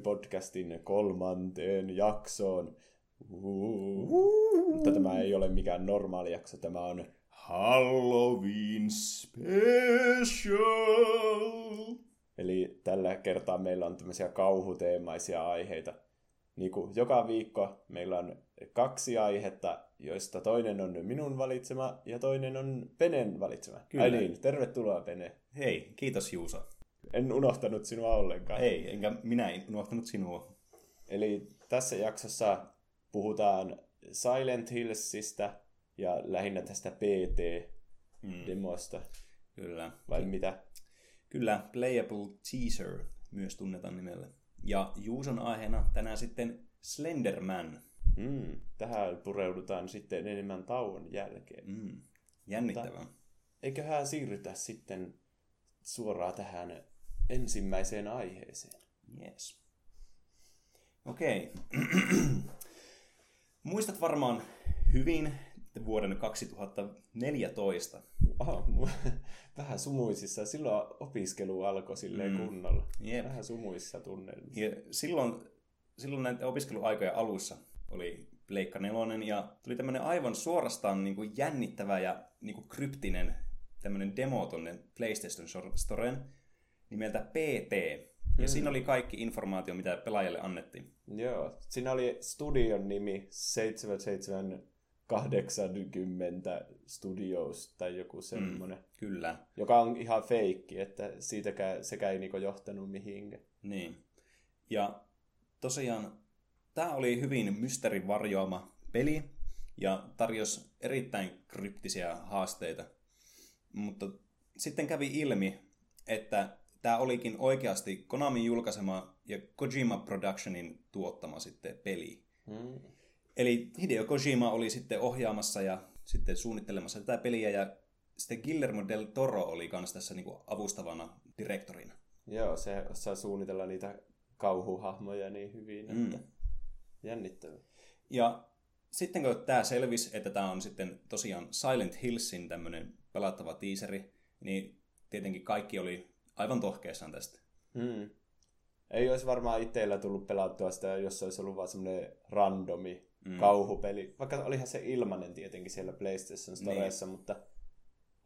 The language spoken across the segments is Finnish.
Podcastin kolmanteen jaksoon. Uhuhu. Mutta tämä ei ole mikään normaali jakso, tämä on Halloween Special. Eli tällä kertaa meillä on tämmöisiä kauhuteemaisia aiheita. Niin kuin joka viikko meillä on kaksi aihetta, joista toinen on minun valitsema ja toinen on Penen valitsema. Kyllä. Ai niin, tervetuloa Pene. Hei, kiitos Juuso. En unohtanut sinua ollenkaan. Ei, enkä minä en unohtanut sinua. Eli tässä jaksossa puhutaan Silent Hillsistä ja lähinnä tästä PT-demosta. Kyllä. Vai mitä? Kyllä, Playable Teaser myös tunnetaan nimellä. Ja Juuson aiheena tänään sitten Slenderman. Hmm, tähän pureudutaan sitten enemmän tauon jälkeen. Mm. Jännittävää. Eiköhän siirrytä sitten suoraan tähän ensimmäiseen aiheeseen. Yes. Okei. Muistat varmaan hyvin vuoden 2014. Aha, vähän sumuisissa. Silloin opiskelu alkoi silleen Mm. kunnolla. Jep. Vähän sumuissa tunnelmissa. Ja silloin, silloin näiden opiskeluaikojen alussa oli Pleikka nelonen ja tuli tämmöinen aivan suorastaan niin kuin jännittävä ja niin kuin kryptinen tämmöinen demo tonne PlayStation Storeen nimeltä PT. Ja Mm. siinä oli kaikki informaatio, mitä pelaajalle annettiin. Joo, siinä oli studion nimi 7780 Studios tai joku semmoinen, mm. Kyllä. joka on ihan feikki, että siitäkään sekä ei niinku johtanut mihinkään. Niin. Ja tosiaan tämä oli hyvin mysteerin varjoama peli ja tarjosi erittäin kryptisiä haasteita. Mutta sitten kävi ilmi, että tämä olikin oikeasti Konamin julkaisema ja Kojima Productionin tuottama sitten peli. Mm. Eli Hideo Kojima oli sitten ohjaamassa ja sitten suunnittelemassa tätä peliä ja sitten Guillermo del Toro oli kanssa tässä niinku avustavana direktorina. Joo, se osaa suunnitella niitä kauhuhahmoja niin hyvin, Mm. että jännittävä. Ja sitten kun tämä selvisi, että tämä on sitten tosiaan Silent Hillsin tämmöinen pelattava tiiseri, niin tietenkin kaikki oli aivan tohkeissaan tästä. Mm. Ei olisi varmaan itsellä tullut pelattua sitä, jos se olisi ollut vaan semmoinen randomi mm. kauhupeli. Vaikka olihan se ilmanen tietenkin siellä PlayStation Storessa, niin. mutta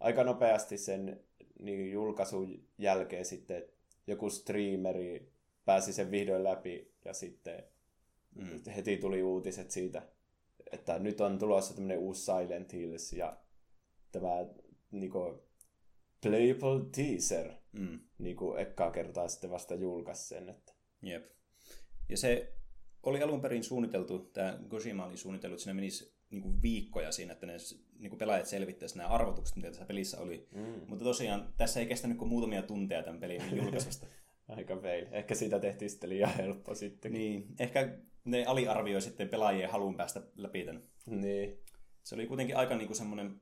aika nopeasti sen niin julkaisun jälkeen sitten joku streameri pääsi sen vihdoin läpi ja sitten mm. heti tuli uutiset siitä, että nyt on tulossa tämmöinen uusi Silent Hills ja tämä niinku, playable teaser Mm. niin kuin ekkaa kertaa sitten vasta julkaisi sen. Että... Jep. Ja se oli alun perin suunniteltu, tämä Kojima oli suunnitellut, että siinä menisi niin kuin viikkoja siinä, että ne niin kuin pelaajat selvittäisivät nämä arvotukset, mitä tässä pelissä oli. Mm. Mutta tosiaan tässä ei kestänyt kuin muutamia tunteja tämän pelin julkaisusta. Aika fail. Ehkä siitä tehtiin sitten liian helppo sitten. niin, ehkä ne aliarvioi sitten pelaajien halun päästä läpi tämän. niin. Se oli kuitenkin aika niinku semmoinen,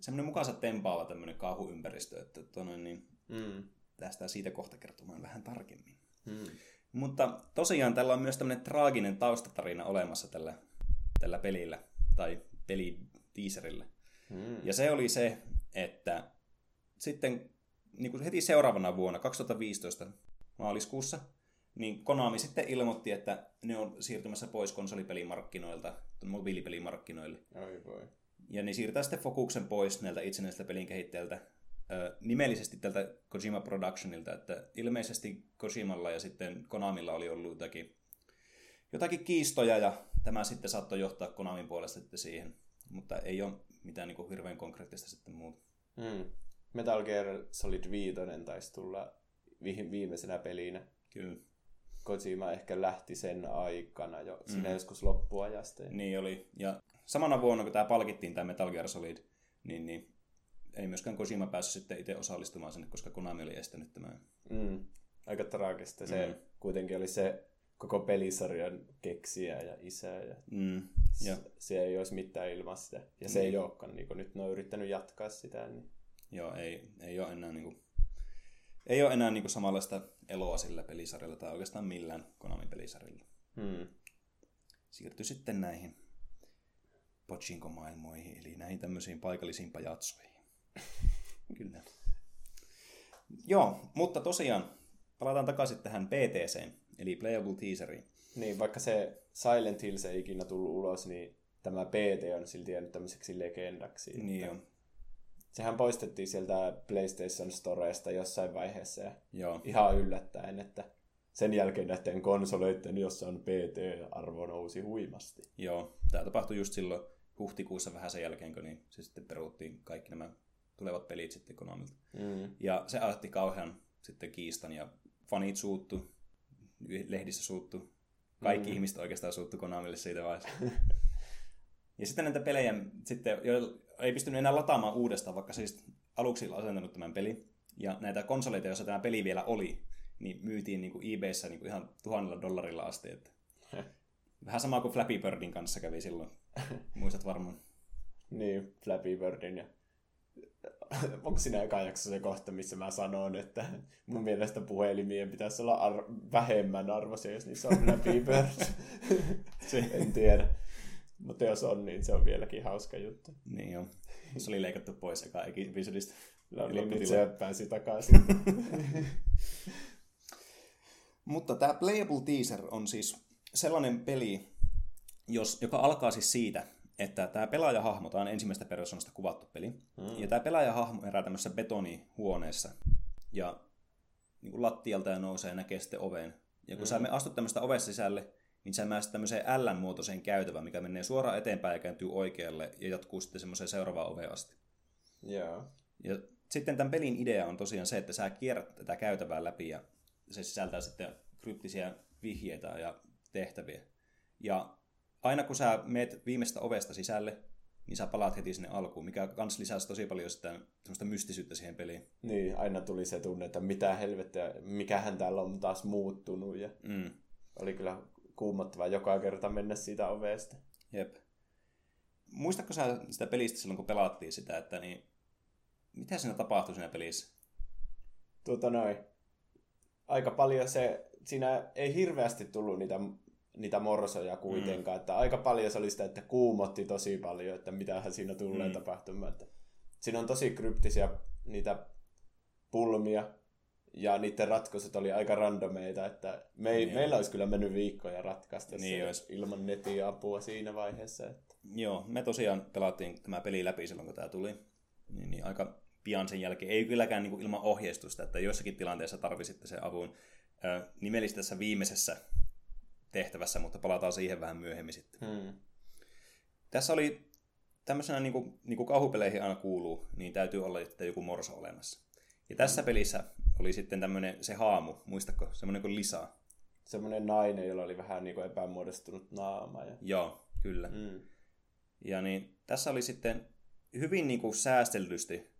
semmoinen mukaansa tempaava tämmöinen kauhuympäristö, että tonne, niin Mm. tästä siitä kohta kertomaan vähän tarkemmin. Mm. Mutta tosiaan tällä on myös tämmöinen traaginen taustatarina olemassa tällä, tällä pelillä, tai pelitiiserillä. Mm. Ja se oli se, että sitten niin kuin heti seuraavana vuonna, 2015 maaliskuussa, niin Konami sitten ilmoitti, että ne on siirtymässä pois konsolipelimarkkinoilta mobiilipelimarkkinoille. Oi voi. Ja ne siirtää sitten fokuksen pois näiltä itsenäisiltä pelin kehittäjältä ö, nimellisesti tältä Kojima Productionilta, että ilmeisesti Kojimalla ja sitten Konamilla oli ollut jotakin, jotakin kiistoja ja tämä sitten saattoi johtaa Konamin puolesta sitten siihen, mutta ei ole mitään niin kuin hirveän konkreettista sitten muuta. Mm. Metal Gear Solid 5 taisi tulla vi- viimeisenä pelinä. Kyllä. Kojima ehkä lähti sen aikana jo, siinä joskus loppuajasta. Niin oli. Ja samana vuonna, kun tämä palkittiin, tämä Metal Gear Solid, niin, niin ei myöskään Kojima päässyt sitten itse osallistumaan sinne, koska Konami oli estänyt tämän. Mm. Aika traagista. Se Mm. kuitenkin oli se koko pelisarjan keksijä ja isä. Ja Mm. Ja, ja. se ei olisi mitään ilman sitä. Ja se ei olekaan, niin nyt ne on yrittänyt jatkaa sitä. Niin... joo, ei, ei ole enää, niin kuin, ei ole enää niin kuin samanlaista eloa sillä pelisarjalla tai oikeastaan millään Konamin pelisarjalla. Hmm. Siirtyi sitten näihin pachinko-maailmoihin, eli näihin tämmöisiin paikallisiin pajatsoihin. Kyllä. Joo, mutta tosiaan palataan takaisin tähän PTC, eli Playable Teaseriin. Niin, vaikka se Silent Hills ei ikinä tullut ulos, niin tämä PT on silti jäänyt tämmöiseksi legendaksi. Niin on. Sehän poistettiin sieltä PlayStation Storesta jossain vaiheessa ja Joo. ihan yllättäen, että sen jälkeen näiden konsoleiden, jossa on PT-arvo nousi huimasti. Joo, tämä tapahtui just silloin huhtikuussa vähän sen jälkeen, kun niin se sitten peruuttiin kaikki nämä tulevat pelit sitten Konamilta. Mm. Ja se aiheutti kauhean sitten kiistan ja fanit suuttu, lehdissä suuttu, kaikki mm. ihmiset oikeastaan suuttu Konamille siitä vaiheessa. ja sitten näitä pelejä sitten, ei pystynyt enää lataamaan uudestaan, vaikka siis aluksi asentanut tämän peli. Ja näitä konsoleita, joissa tämä peli vielä oli, niin myytiin niin kuin eBayssä niin kuin ihan tuhannella dollarilla asti. Että vähän sama kuin Flappy Birdin kanssa kävi silloin. Muistat varmaan. Niin, Flappy Birdin ja onko siinä eka jakso se kohta, missä mä sanon, että mun mielestä puhelimien pitäisi olla ar- vähemmän arvoisia, jos niissä on Flappy Bird. en tiedä. Mutta jos on, niin se on vieläkin hauska juttu. Niin joo. Se oli leikattu pois eka episodista. No niin, nyt se pääsi takaisin. Mutta tämä Playable Teaser on siis sellainen peli, jos, joka alkaa siis siitä, että tämä pelaajahahmo, tämä on ensimmäistä persoonasta kuvattu peli, mm. ja tämä pelaajahahmo erää tämmöisessä betonihuoneessa, ja niin kuin lattialta ja nousee ja näkee sitten oven. Ja kun mm. sä astut tämmöistä ovesta sisälle, niin sä pääset tämmöiseen L-muotoiseen käytävään, mikä menee suoraan eteenpäin ja kääntyy oikealle, ja jatkuu sitten semmoiseen seuraavaan oveen asti. Joo. Ja sitten tämän pelin idea on tosiaan se, että sä kierrät tätä käytävää läpi, ja se sisältää sitten kryptisiä vihjeitä ja tehtäviä. Ja aina kun sä meet viimeistä ovesta sisälle, niin sä palaat heti sinne alkuun, mikä kans lisäsi tosi paljon sitä semmoista mystisyyttä siihen peliin. Niin, aina tuli se tunne, että mitä helvettiä, mikähän täällä on taas muuttunut. Ja Mm. oli kyllä kuumottava joka kerta mennä siitä ovesta. Jep. Muistatko sä sitä pelistä silloin, kun pelattiin sitä, että niin, mitä siinä tapahtui siinä pelissä? Tuota noin. Aika paljon se, siinä ei hirveästi tullut niitä, niitä morsoja kuitenkaan, mm. että aika paljon se oli sitä, että kuumotti tosi paljon, että mitähän siinä tulee mm. tapahtumaan. Että siinä on tosi kryptisiä niitä pulmia, ja niiden ratkaisut oli aika randomeita, että me ei, Niin. meillä olisi kyllä mennyt viikkoja ratkaista Niin olisi. ilman netin apua siinä vaiheessa. Että. Joo, me tosiaan pelattiin tämä peli läpi silloin, kun tämä tuli. Niin, niin aika pian sen jälkeen. Ei kylläkään niin kuin ilman ohjeistusta, että jossakin tilanteessa tarvisitte sen avun. Nimellisesti tässä viimeisessä tehtävässä, mutta palataan siihen vähän myöhemmin sitten. Hmm. Tässä oli tämmöisenä, niin kuin, niin kuin kauhupeleihin aina kuuluu, niin täytyy olla että joku morso olemassa. Ja tässä pelissä oli sitten tämmöinen se haamu, muistatko? Semmoinen kuin Lisa. Semmoinen nainen, jolla oli vähän niin kuin epämuodostunut naama. Ja... Joo, kyllä. Mm. Ja niin, tässä oli sitten hyvin niin kuin säästellysti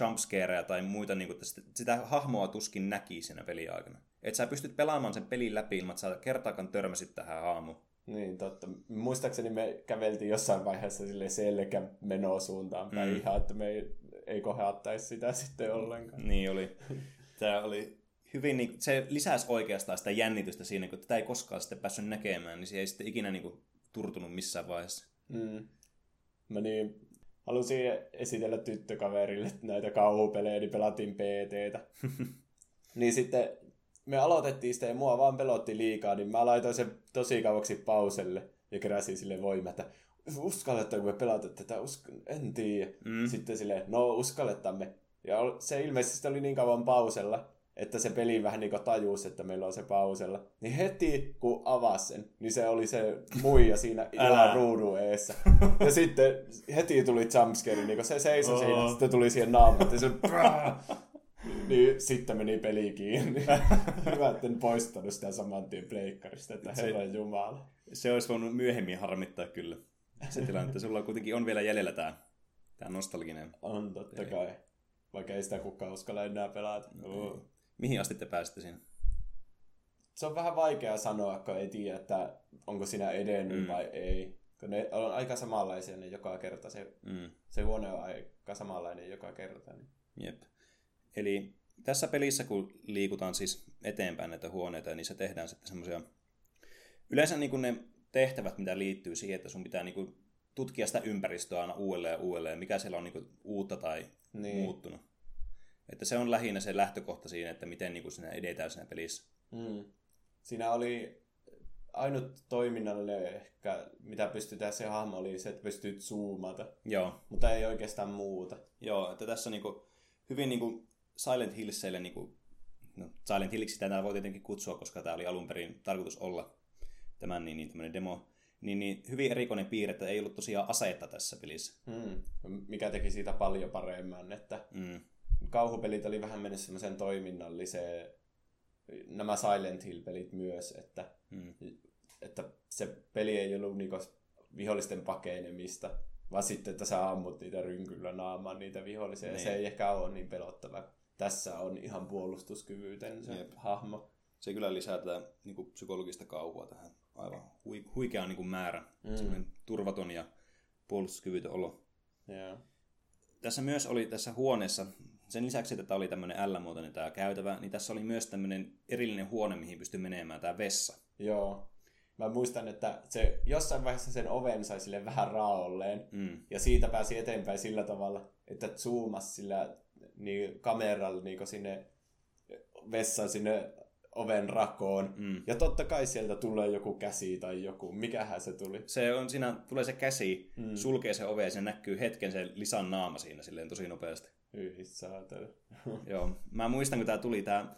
jumpscareja tai muita, niin kuin, sitä, sitä hahmoa tuskin näki siinä peliaikana. Että sä pystyt pelaamaan sen pelin läpi ilman, että sä kertaakaan törmäsit tähän haamuun. Niin, totta. Muistaakseni me käveltiin jossain vaiheessa sille selkä menosuuntaan päin Mm. ihan, että me ei, ei koheattaisi sitä sitten ollenkaan. Niin oli. Tämä oli hyvin, niin, se lisäsi oikeastaan sitä jännitystä siinä, kun tätä ei koskaan sitten päässyt näkemään, niin se ei sitten ikinä niin kuin, turtunut missään vaiheessa. Mm. Mä niin, halusin esitellä tyttökaverille näitä kauhupelejä, niin pelattiin PTtä. niin sitten me aloitettiin sitä ja mua vaan pelotti liikaa, niin mä laitoin sen tosi kauaksi pauselle ja keräsin sille voimaa, että uskallettaako me pelata tätä, Usk- en tiedä. Mm. Sitten silleen, no uskallettamme. Ja se ilmeisesti oli niin kauan pausella, että se peli vähän niin tajusi, että meillä on se pausella. Niin heti kun avasi sen, niin se oli se muija siinä ihan ruudun eessä. Ja sitten heti tuli jumpscare, niin se seisoi Oo. siinä, sitten tuli siihen naamaan, ja se niin sitten meni peli kiinni. Hyvä, että en poistanut sitä saman tien pleikkarista, että Se- herran jumala. Se olisi voinut myöhemmin harmittaa kyllä. Se tilanne, että sulla kuitenkin on vielä jäljellä tämä, tämä nostalginen. On totta Peli. kai. Vaikka ei sitä kukaan uskalla enää pelata. Oo. Mihin asti te pääsitte siinä? se on vähän vaikea sanoa, kun ei tiedä, että onko sinä edennyt mm. vai ei. Kun ne on aika samanlaisia ne joka kerta. Se, Mm. se huone on aika samanlainen joka kerta. Niin. Jep. Eli tässä pelissä, kun liikutaan siis eteenpäin näitä huoneita, niin se tehdään sitten semmoisia... Yleensä niin kuin ne tehtävät, mitä liittyy siihen, että sun pitää niin kuin tutkia sitä ympäristöä aina uudelleen ja uudelleen, mikä siellä on niin kuin uutta tai Niin. muuttunut. Että se on lähinnä se lähtökohta siinä, että miten niin kuin siinä edetään siinä pelissä. Mm. Siinä oli ainut toiminnalle ehkä, mitä pystytään se hahmo oli se, että pystyt zoomata. Joo. Mutta ei oikeastaan muuta. Joo, että tässä niinku, hyvin niinku Silent Hillsille, niinku, no Silent Hilliksi tätä voi tietenkin kutsua, koska tämä oli alun perin tarkoitus olla tämän niin, niin tämmöinen demo, niin, niin hyvin erikoinen piirre, että ei ollut tosiaan asetta tässä pelissä. Mm. Mikä teki siitä paljon paremman, että Mm. kauhupelit oli vähän mennyt semmoisen toiminnalliseen, nämä Silent Hill-pelit myös, että, Mm. että se peli ei ollut niinku vihollisten pakenemista, vaan sitten, että sä ammut niitä rynkyllä naamaan niitä vihollisia, ja Niin. se ei ehkä ole niin pelottava. Tässä on ihan puolustuskyvyytön se Jep. hahmo. Se kyllä lisää tätä niinku, psykologista kauhua tähän aivan hui, huikea niinku, määrä. Mm. Mm. turvaton ja puolustuskyvytön olo. Joo. Tässä myös oli tässä huoneessa, sen lisäksi, että tämä oli tämmöinen L-muotoinen tämä käytävä, niin tässä oli myös tämmöinen erillinen huone, mihin pystyi menemään, tämä vessa. Joo. Mä muistan, että se jossain vaiheessa sen oven sai sille vähän raolleen. Mm. Ja siitä pääsi eteenpäin sillä tavalla, että zoomas sillä niin, kameralla niin sinne vessaan sinne oven rakoon. Mm. Ja totta kai sieltä tulee joku käsi tai joku. Mikähän se tuli? Se on, siinä tulee se käsi, Mm. sulkee se ove ja se näkyy hetken se lisan naama siinä silleen tosi nopeasti. Saatana. Joo, mä muistan kun tämä tuli, tää,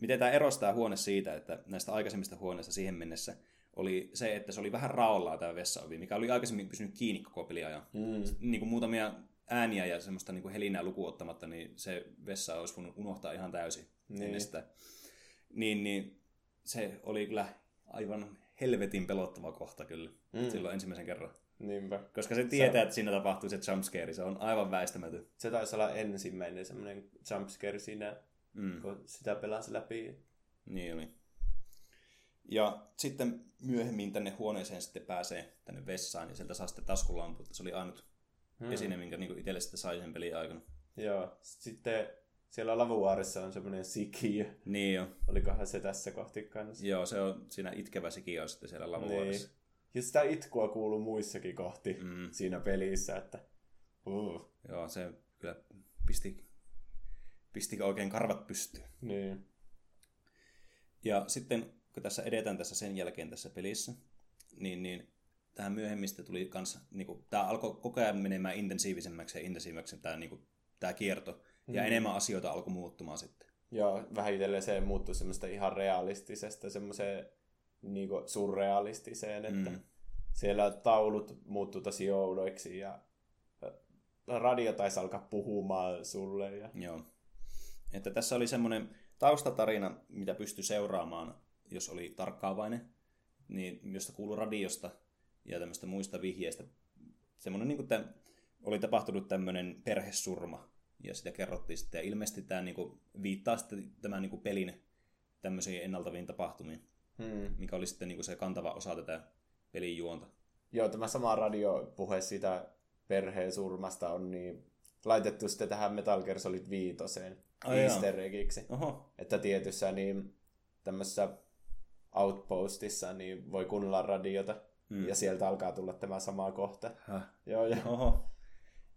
miten tämä erosi tämä huone siitä, että näistä aikaisemmista huoneista siihen mennessä oli se, että se oli vähän raollaan tämä vessaovi, mikä oli aikaisemmin pysynyt kiinni koko peliajan. Mm. Niin kuin muutamia ääniä ja semmoista niin kuin helinää lukuun ottamatta, niin se vessa olisi voinut unohtaa ihan täysin Niin. ennen sitä. Niin, niin se oli kyllä aivan helvetin pelottava kohta kyllä Mm. silloin ensimmäisen kerran. Niinpä. Koska se tietää, että siinä tapahtuu se jumpscare, se on aivan väistämätön. Se taisi olla ensimmäinen semmoinen jumpscare siinä, Mm. kun sitä pelasi läpi. Niin oli. Ja sitten myöhemmin tänne huoneeseen sitten pääsee tänne vessaan ja sieltä saa sitten taskulamput. Se oli ainut Mm. mm. esine, minkä niin itselle sitten sai sen pelin aikana. Joo. Sitten siellä lavuaarissa on semmoinen sikiö. Niin jo. Olikohan se tässä kohti kanssa? Joo, se on siinä itkevä sikiö on sitten siellä lavuaarissa. Niin. Ja sitä itkua kuuluu muissakin kohti Mm. siinä pelissä, että uh, Joo, se kyllä pisti, pisti oikein karvat pystyyn. niin. Ja sitten kun tässä edetään tässä sen jälkeen tässä pelissä, niin, niin tähän myöhemmistä tuli kans, niin kuin, tämä alkoi koko ajan menemään intensiivisemmäksi ja intensiivisemmäksi tämä, niin kuin, tämä kierto. Ja Mm. enemmän asioita alkoi muuttumaan sitten. Ja vähitellen se muuttui semmoista ihan realistisesta semmoiseen niinku surrealistiseen, että Mm. siellä taulut muuttui tosi oudoiksi ja radio taisi alkaa puhumaan sulle. Ja... Joo. Että tässä oli semmoinen taustatarina, mitä pystyi seuraamaan, jos oli tarkkaavainen, niin josta kuului radiosta ja tämmöistä muista vihjeistä. Semmoinen, niin kuin tämän, oli tapahtunut tämmöinen perhesurma, ja sitä kerrottiin sitten. Ja ilmeisesti tämä niin kuin, viittaa sitten tämän niin kuin pelin tämmöisiin ennaltaviin tapahtumiin, Hmm. mikä oli sitten niin kuin se kantava osa tätä pelin juonta. Joo, tämä sama radiopuhe siitä perheen surmasta on niin laitettu sitten tähän Metal Gear Solid 5 Ai easter eggiksi. Että tietyssä niin tämmöisessä outpostissa niin voi kuunnella radiota Mm. ja sieltä alkaa tulla tämä sama kohta. Häh. Joo, joo. Oho.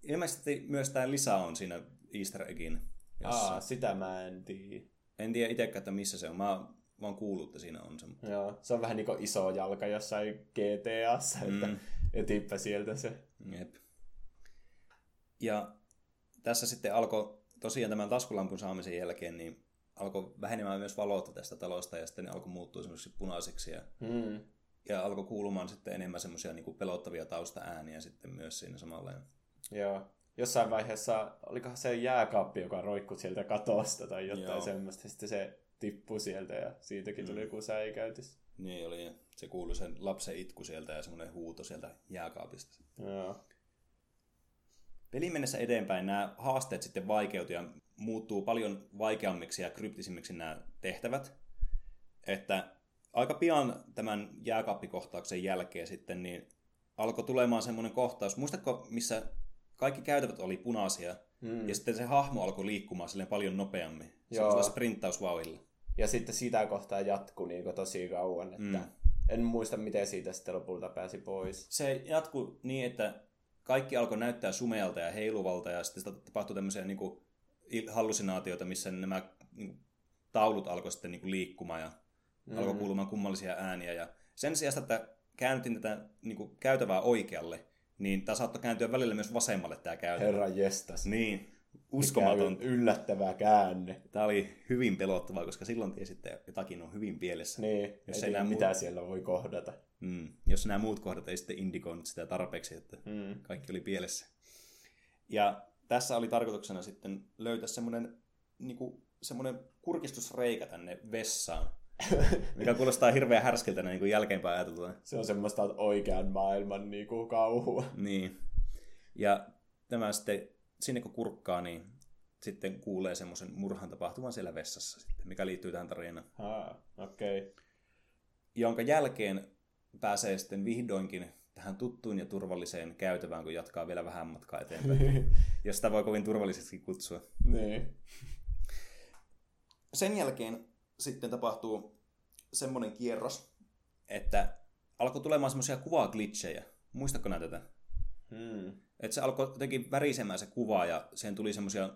Ilmeisesti myös tämä lisä on siinä easter eggin. Jossa... Aa, sitä mä en tiedä. En tiedä itsekään, että missä se on. Mä vaan kuullut, että siinä on se. mutta- Joo, se on vähän niin kuin iso jalka jossain GTAssa, että Mm. etipä sieltä se. Jep. Ja tässä sitten alkoi, tosiaan tämän taskulampun saamisen jälkeen, niin alkoi vähenemään myös valota tästä talosta ja sitten ne alkoi muuttua semmoisiksi punaiseksi ja, Mm. Ja alkoi kuulumaan sitten enemmän semmoisia niin pelottavia taustaääniä sitten myös siinä samalla. Joo. Jossain vaiheessa, olikohan se jääkaappi, joka roikkui sieltä katosta tai jotain Joo. semmoista, sitten se tippui sieltä ja siitäkin tuli Mm. joku säikäytys. niin oli, ja se kuului sen lapsen itku sieltä ja semmoinen huuto sieltä jääkaapista. Joo. Pelin mennessä eteenpäin nämä haasteet sitten vaikeutuu ja muuttuu paljon vaikeammiksi ja kryptisimmiksi nämä tehtävät. Että aika pian tämän jääkaappikohtauksen jälkeen sitten niin alkoi tulemaan semmoinen kohtaus. Muistatko, missä kaikki käytävät oli punaisia Mm. ja sitten se hahmo alkoi liikkumaan silleen paljon nopeammin. Semmoisella sprinttausvauhilla. Ja sitten sitä kohtaa jatkui niin tosi kauan, että Mm. en muista miten siitä sitten lopulta pääsi pois. Se jatkui niin, että kaikki alkoi näyttää sumealta ja heiluvalta ja sitten tapahtui tämmöisiä niin kuin hallusinaatioita, missä nämä niin kuin, taulut alkoi sitten niin kuin, liikkumaan ja mm. alkoi kuulumaan kummallisia ääniä. Ja sen sijaan, että käännytin tätä niin kuin, käytävää oikealle, niin tämä saattoi kääntyä välillä myös vasemmalle tämä käytävä. Herra jestas. Niin, uskomaton. yllättävää käänne. Tämä oli hyvin pelottavaa, koska silloin tiesi, että jotakin on hyvin pielessä. Niin, jos ei, ei mitä muut... siellä voi kohdata. Mm, jos nämä muut kohdat ei sitten indikoinut sitä tarpeeksi, että mm. kaikki oli pielessä. Ja tässä oli tarkoituksena sitten löytää semmoinen niin kuin, semmoinen kurkistusreikä tänne vessaan, mikä kuulostaa hirveän härskiltä niin kuin jälkeenpäin ajateltuna. Se on semmoista oikean maailman niin kuin kauhua. Niin. Ja tämä sitten, sinne kun kurkkaa, niin sitten kuulee semmoisen murhan tapahtuman siellä vessassa, sitten, mikä liittyy tähän tarinaan. Ah, okei. Okay. Jonka jälkeen pääsee sitten vihdoinkin tähän tuttuun ja turvalliseen käytävään, kun jatkaa vielä vähän matkaa eteenpäin. jos sitä voi kovin turvallisesti kutsua. Niin. Sen jälkeen sitten tapahtuu semmoinen kierros, että alkoi tulemaan semmoisia kuvaglitchejä. Muistatko näitä tätä? Hmm. Että se alkoi jotenkin värisemään se kuva ja siihen tuli semmoisia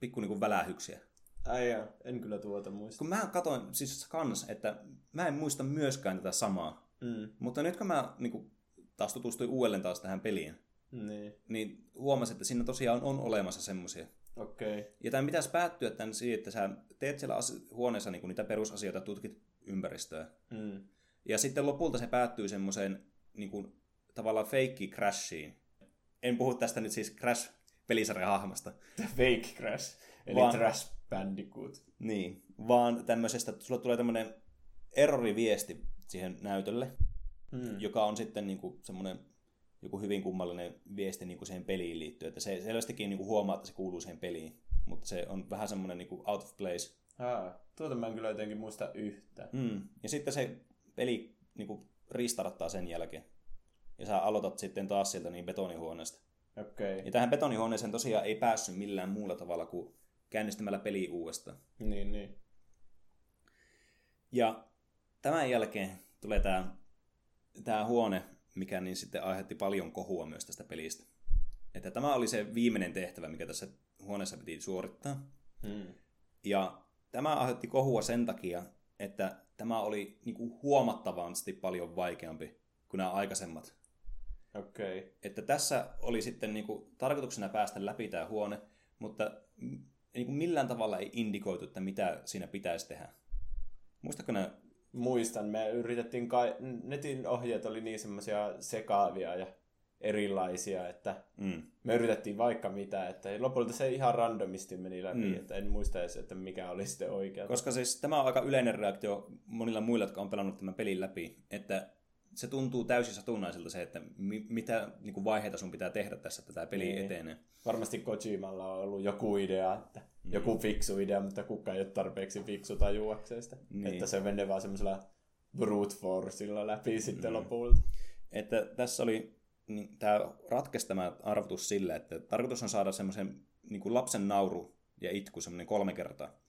pikku niinku välähyksiä. Ai ja, en kyllä tuota muista. Kun mä katsoin siis kans, että mä en muista myöskään tätä samaa. Mm. Mutta nyt kun mä niin taas tutustuin uudelleen taas tähän peliin, niin, niin huomasin, että siinä tosiaan on olemassa semmoisia. Okei. Okay. Ja tämän pitäisi päättyä tämän siihen, että sä teet siellä huoneessa niin niitä perusasioita, tutkit ympäristöä. Mm. Ja sitten lopulta se päättyy semmoiseen niin kuin, tavallaan fake crashiin. En puhu tästä nyt siis Crash pelisarjan hahmosta. Fake Crash, eli vaan, Trash Bandicoot. Niin, vaan tämmöisestä, että sulla tulee tämmöinen erroriviesti siihen näytölle, mm. joka on sitten niin kuin semmoinen joku hyvin kummallinen viesti niin kuin siihen peliin liittyen. Että se selvästikin niin kuin huomaa, että se kuuluu siihen peliin, mutta se on vähän semmoinen niin kuin out of place. Aa, tuota mä en kyllä jotenkin muista yhtä. Mm. Ja sitten se peli niin kuin restarttaa sen jälkeen. Ja sä aloitat sitten taas sieltä niin betonihuoneesta. Okei. Okay. Ja tähän betonihuoneeseen tosiaan ei päässyt millään muulla tavalla kuin käynnistämällä peli uudestaan. Niin, niin. Ja tämän jälkeen tulee tämä, tämä huone, mikä niin sitten aiheutti paljon kohua myös tästä pelistä. Että tämä oli se viimeinen tehtävä, mikä tässä huoneessa piti suorittaa. Hmm. Ja tämä aiheutti kohua sen takia, että tämä oli niin kuin huomattavasti paljon vaikeampi kuin nämä aikaisemmat. Okei. Okay. Että tässä oli sitten niin kuin, tarkoituksena päästä läpi tämä huone, mutta niin kuin millään tavalla ei indikoitu, että mitä siinä pitäisi tehdä. Muistatko nämä muistan, me yritettiin, kai, netin ohjeet oli niin semmoisia sekaavia ja erilaisia, että mm. me yritettiin vaikka mitä, että lopulta se ihan randomisti meni läpi, mm. että en muista edes, että mikä oli sitten oikea. Koska siis tämä on aika yleinen reaktio monilla muilla, jotka on pelannut tämän pelin läpi, että se tuntuu täysin satunnaiselta se, että mi- mitä niin kuin vaiheita sun pitää tehdä tässä, että tämä peli niin. etenee. Varmasti Kojimalla on ollut joku idea, että mm. joku fiksu idea, mutta kukaan ei ole tarpeeksi fiksu tajuakseen sitä. Niin. Että se menee vaan semmoisella brute forceilla läpi sitten mm. lopulta. Että tässä oli niin, tämä ratkesi tämä arvotus sille, että tarkoitus on saada semmoisen niin lapsen nauru ja itku semmoinen kolme kertaa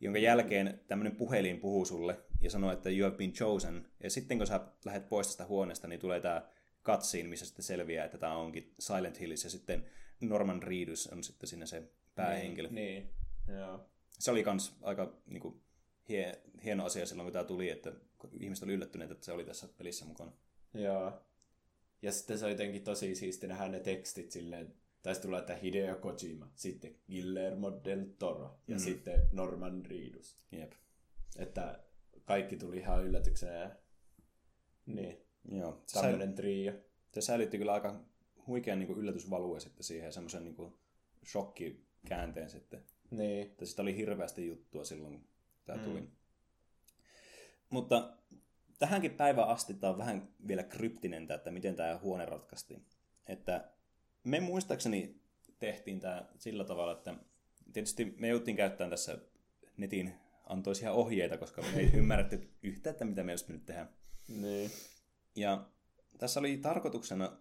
jonka jälkeen tämmöinen puhelin puhuu sulle ja sanoo, että you have been chosen. Ja sitten kun sä lähdet pois tästä huoneesta, niin tulee tämä katsiin, missä sitten selviää, että tämä onkin Silent Hills ja sitten Norman Reedus on sitten siinä se päähenkilö. Niin, niin. Joo. Se oli kans aika niin kuin, hie, hieno asia silloin, kun tämä tuli, että ihmiset oli yllättyneet, että se oli tässä pelissä mukana. Joo. Ja sitten se on jotenkin tosi siisti nähdä ne tekstit silleen, taisi tulla, että Hideo Kojima, sitten Guillermo del Toro ja mm. sitten Norman Reedus. Jep. Että kaikki tuli ihan yllätyksenä. Niin. Joo. Tämmöinen trio. Se säilytti kyllä aika huikean niin yllätysvalue sitten siihen semmoisen niin shokkikäänteen sitten. Niin. Että sitä oli hirveästi juttua silloin, kun tämä mm. tuli. Mutta tähänkin päivään asti tämä on vähän vielä kryptinen, että miten tämä huone ratkaistiin. Että me muistaakseni tehtiin tämä sillä tavalla, että tietysti me jouttiin käyttämään tässä netin antoisia ohjeita, koska me ei ymmärretty yhtä, että mitä me olisi nyt tehdä. Niin. Ja tässä oli tarkoituksena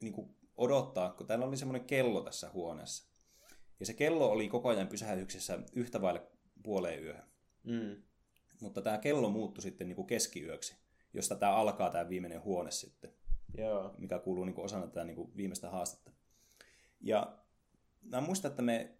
niin kuin odottaa, kun täällä oli semmoinen kello tässä huoneessa. Ja se kello oli koko ajan pysähdyksessä yhtä vaille puoleen yöhön. Mm. Mutta tämä kello muuttui sitten niin kuin keskiyöksi, josta tämä alkaa tämä viimeinen huone sitten. Joo. mikä kuuluu niin kuin osana tätä niin kuin viimeistä haastetta. Ja mä muistan, että me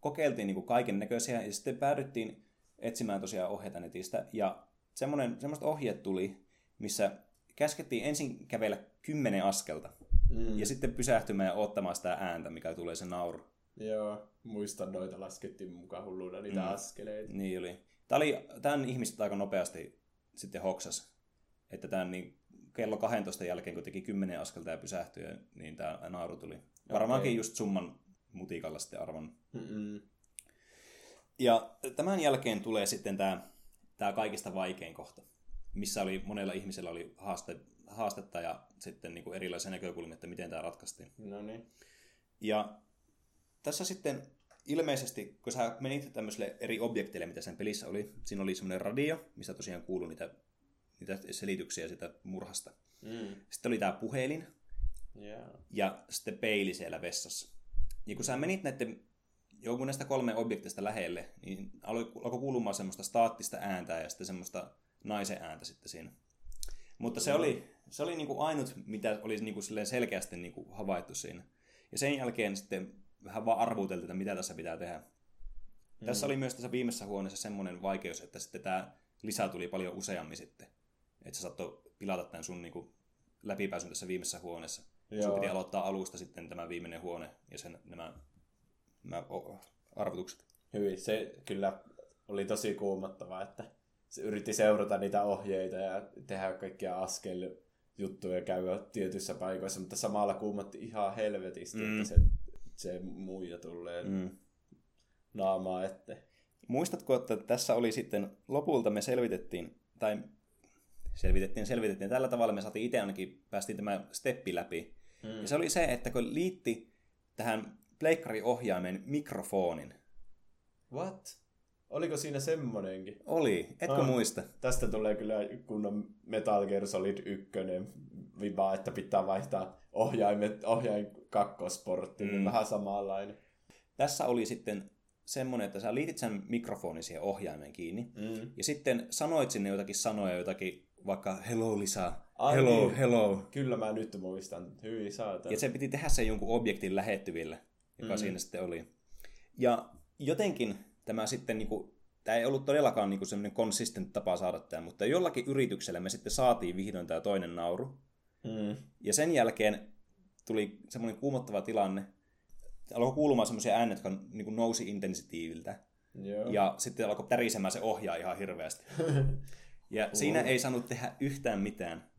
kokeiltiin niin kaiken näköisiä ja sitten päädyttiin etsimään tosiaan ohjeita netistä. Ja semmoinen, semmoista ohjeet tuli, missä käskettiin ensin kävellä kymmenen askelta mm. ja sitten pysähtymään ja ottamaan sitä ääntä, mikä tulee se nauru. Joo, muistan noita laskettiin mukaan hulluina niitä mm. askeleita. Niin oli. Tämä oli, tämän ihmiset aika nopeasti sitten hoksas, että tämän niin kello 12 jälkeen, kun teki 10 askelta ja pysähtyi, niin tämä nauru tuli. Varmaankin okay. just summan mutikalla sitten arvon. Mm-mm. Ja tämän jälkeen tulee sitten tämä, tämä kaikista vaikein kohta, missä oli monella ihmisellä oli haaste, haastetta ja sitten niin kuin erilaisia näkökulmia, että miten tämä ratkaistiin. No niin. Ja tässä sitten ilmeisesti, kun sä menit tämmöiselle eri objekteille, mitä sen pelissä oli, siinä oli semmoinen radio, mistä tosiaan kuului niitä, niitä selityksiä sitä murhasta. Mm. Sitten oli tämä puhelin yeah. ja sitten peili siellä vessassa. Ja kun sä menit näiden jonkun näistä kolme objektista lähelle, niin alkoi kuulumaan semmoista staattista ääntä ja sitten semmoista naisen ääntä sitten siinä. Mutta se oli, se oli niin kuin ainut, mitä oli niin kuin selkeästi niin kuin havaittu siinä. Ja sen jälkeen sitten vähän vaan arvuteltiin, että mitä tässä pitää tehdä. Mm. Tässä oli myös tässä viimeisessä huoneessa semmoinen vaikeus, että sitten tämä lisä tuli paljon useammin sitten. Että se saattoi pilata tämän sun niin kuin, läpipääsyn tässä viimeisessä huoneessa. Joo. Sun piti aloittaa alusta sitten tämä viimeinen huone ja sen nämä, nämä arvotukset. Hyvin, se kyllä oli tosi kuumottavaa, että se yritti seurata niitä ohjeita ja tehdä kaikkia askel juttuja käydä tietyissä paikoissa, mutta samalla kuumotti ihan helvetisti, mm. että se se muija tulee mm. naamaa eteen. Muistatko, että tässä oli sitten, lopulta me selvitettiin, tai selvitettiin selvitettiin, tällä tavalla me saatiin itse ainakin, päästiin tämä steppi läpi. Mm. Ja se oli se, että kun liitti tähän pleikkariohjaimen mikrofonin. What? Oliko siinä semmonenkin? Oli, etkö ah, muista? Tästä tulee kyllä kunnon Metal Gear Solid 1 viba, että pitää vaihtaa ohjaimet, ohjain kakkosportti, niin mm. vähän samanlainen. Tässä oli sitten semmoinen, että sä liitit sen mikrofonin siihen ohjaimen kiinni, mm. ja sitten sanoit sinne jotakin sanoja, jotakin vaikka hello Lisa, Ai hello, niin. hello. Kyllä mä nyt muistan, hyvin saatana. Ja se piti tehdä sen jonkun objektin lähettyville, joka mm. siinä sitten oli. Ja jotenkin tämä sitten, niin kuin, tämä ei ollut todellakaan niin semmoinen consistent tapa saada tämä, mutta jollakin yrityksellä me sitten saatiin vihdoin tämä toinen nauru. Mm. Ja sen jälkeen tuli semmoinen kuumottava tilanne. Alkoi kuulumaan semmoisia äänet, jotka niin kuin nousi intensitiiviltä. Joo. Ja sitten alkoi tärisemään se ohjaa ihan hirveästi. ja siinä ei saanut tehdä yhtään mitään.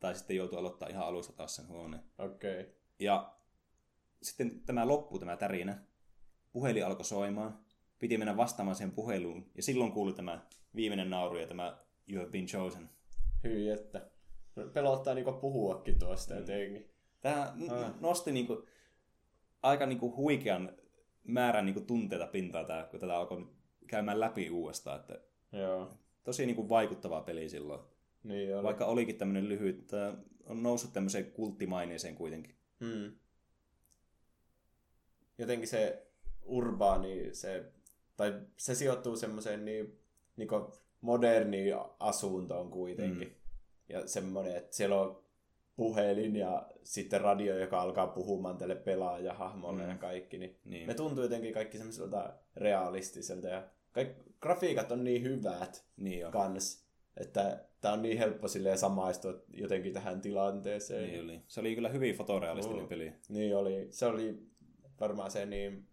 Tai sitten joutui aloittaa ihan alusta taas sen huoneen. Okei. Okay. Ja sitten tämä loppui tämä tärinä. Puhelin alkoi soimaan. Piti mennä vastaamaan sen puheluun. Ja silloin kuului tämä viimeinen nauru ja tämä You have been chosen. Hyi että. Pelottaa niinku puhuakin tuosta mm. jotenkin. Tämä nosti niinku aika niinku huikean määrän niinku tunteita pintaa, tää, kun tätä alkoi käymään läpi uudestaan. Että Joo. Tosi niinku vaikuttava peli silloin. Niin oli. Vaikka olikin tämmöinen lyhyt, on noussut tämmöiseen kulttimaineeseen kuitenkin. Hmm. Jotenkin se urbaani, se, tai se sijoittuu semmoiseen niin, niin moderniin asuntoon kuitenkin. Hmm. Ja semmoinen, että siellä on puhelin ja sitten radio, joka alkaa puhumaan tälle pelaajahahmolle mm. ja kaikki, niin, niin ne tuntuu jotenkin kaikki semmoiselta realistiselta ja kaikki, grafiikat on niin hyvät niin kans, että tämä on niin helppo silleen samaistua jotenkin tähän tilanteeseen. Niin oli. Se oli kyllä hyvin fotorealistinen mm. peli. Niin oli. Se oli varmaan se niin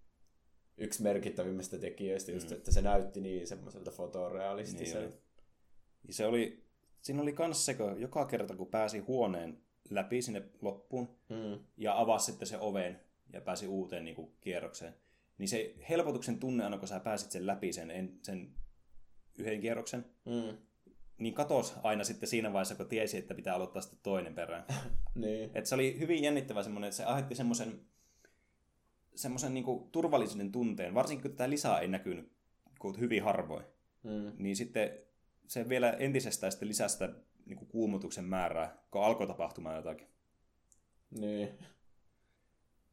yksi merkittävimmistä tekijöistä, just, mm. että se näytti niin semmoiselta fotorealistiselta. Niin oli. se oli, siinä oli kans se, kun joka kerta kun pääsi huoneen läpi sinne loppuun mm. ja avasi sitten se oven ja pääsi uuteen niin kuin, kierrokseen. Niin se helpotuksen tunne aina, kun sä pääsit sen läpi sen, sen yhden kierroksen, mm. niin katos aina sitten siinä vaiheessa, kun tiesi, että pitää aloittaa sitten toinen perään. niin. Et se oli hyvin jännittävä semmoinen, että se aiheutti semmoisen semmoisen niin turvallisuuden tunteen, varsinkin kun tätä lisää ei näkynyt hyvin harvoin. Mm. Niin sitten se vielä entisestään sitten lisästä niin kuin kuumutuksen määrää, kun alkoi tapahtumaan jotakin. Niin.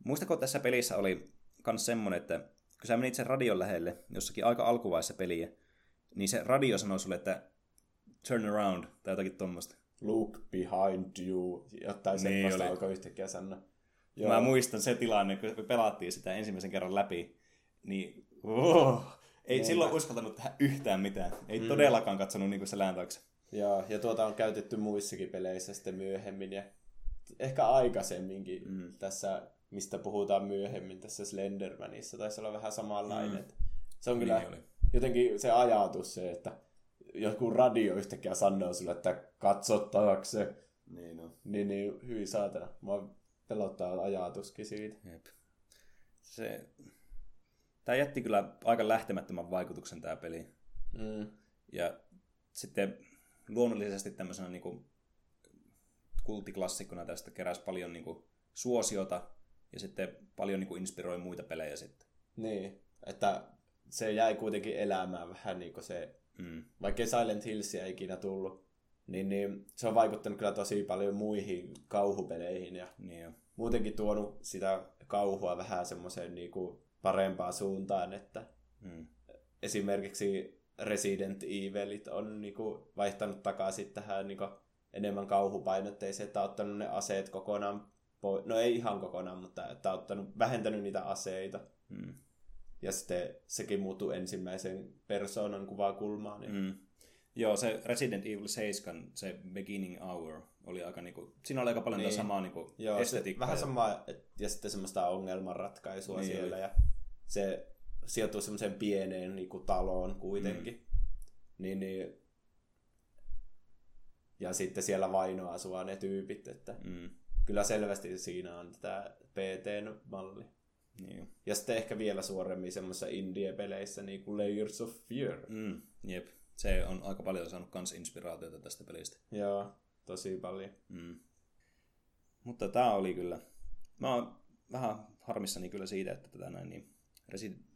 Muistako tässä pelissä oli myös semmoinen, että kun sä menit sen radion lähelle jossakin aika alkuvaiheessa peliä, niin se radio sanoi sulle, että turn around tai jotakin tuommoista. Look behind you, jotain niin semmoista oli. alkoi yhtäkkiä sanoa. Joo. Mä muistan se tilanne, kun me pelattiin sitä ensimmäisen kerran läpi, niin Oh. Ei Niinpä. silloin uskaltanut tehdä yhtään mitään. Ei mm. todellakaan katsonut niin selään taakse. Joo, ja tuota on käytetty muissakin peleissä sitten myöhemmin ja ehkä aikaisemminkin mm. tässä, mistä puhutaan myöhemmin tässä Slendermanissa, taisi olla vähän samanlainen. Mm. Se on kyllä niin oli. jotenkin se ajatus se, että joku radio yhtäkkiä sanoo sulle, että katsottavaksi niin, no. niin, niin hyvin saatana. Mua pelottaa ajatuskin siitä. Jep. Se, tämä jätti kyllä aika lähtemättömän vaikutuksen tämä peli. Mm. Ja sitten luonnollisesti tämmöisenä niin kuin, kulttiklassikkona tästä keräsi paljon niin kuin, suosiota ja sitten paljon niin kuin, inspiroi muita pelejä sitten. Niin, että se jäi kuitenkin elämään vähän niin kuin se, mm. vaikka Silent Hillsia ei ikinä tullut, niin, niin se on vaikuttanut kyllä tosi paljon muihin kauhupeleihin ja niin jo. muutenkin tuonut sitä kauhua vähän semmoiseen niin kuin parempaan suuntaan, että mm. esimerkiksi Resident Evilit on niin kuin vaihtanut takaisin tähän niin kuin enemmän kauhupainotteiseen, että on ottanut ne aseet kokonaan pois. No ei ihan kokonaan, mutta että on ottanut, vähentänyt niitä aseita. Mm. Ja sitten sekin muuttui ensimmäisen persoonan kuvakulmaan. Niin... Mm. Joo, se Resident Evil 7, se Beginning Hour, oli aika niinku, siinä oli aika paljon niin. samaa niinku Joo, estetiikkaa. Vähän samaa, ja sitten semmoista ongelmanratkaisua niin siellä, oli. ja se sijoittuu semmoiseen pieneen niinku taloon kuitenkin. Mm. Niin, niin, ja sitten siellä vainoa asua ne tyypit, että mm. Kyllä selvästi siinä on tätä PT-malli. Niin. Ja sitten ehkä vielä suoremmin semmoisissa indie-peleissä, niin kuin Layers of Fear. Mm, jep. Se on aika paljon saanut kans inspiraatiota tästä pelistä. Joo, tosi paljon. Mm. Mutta tämä oli kyllä... Mä oon vähän harmissani kyllä siitä, että tätä näin niin Resident,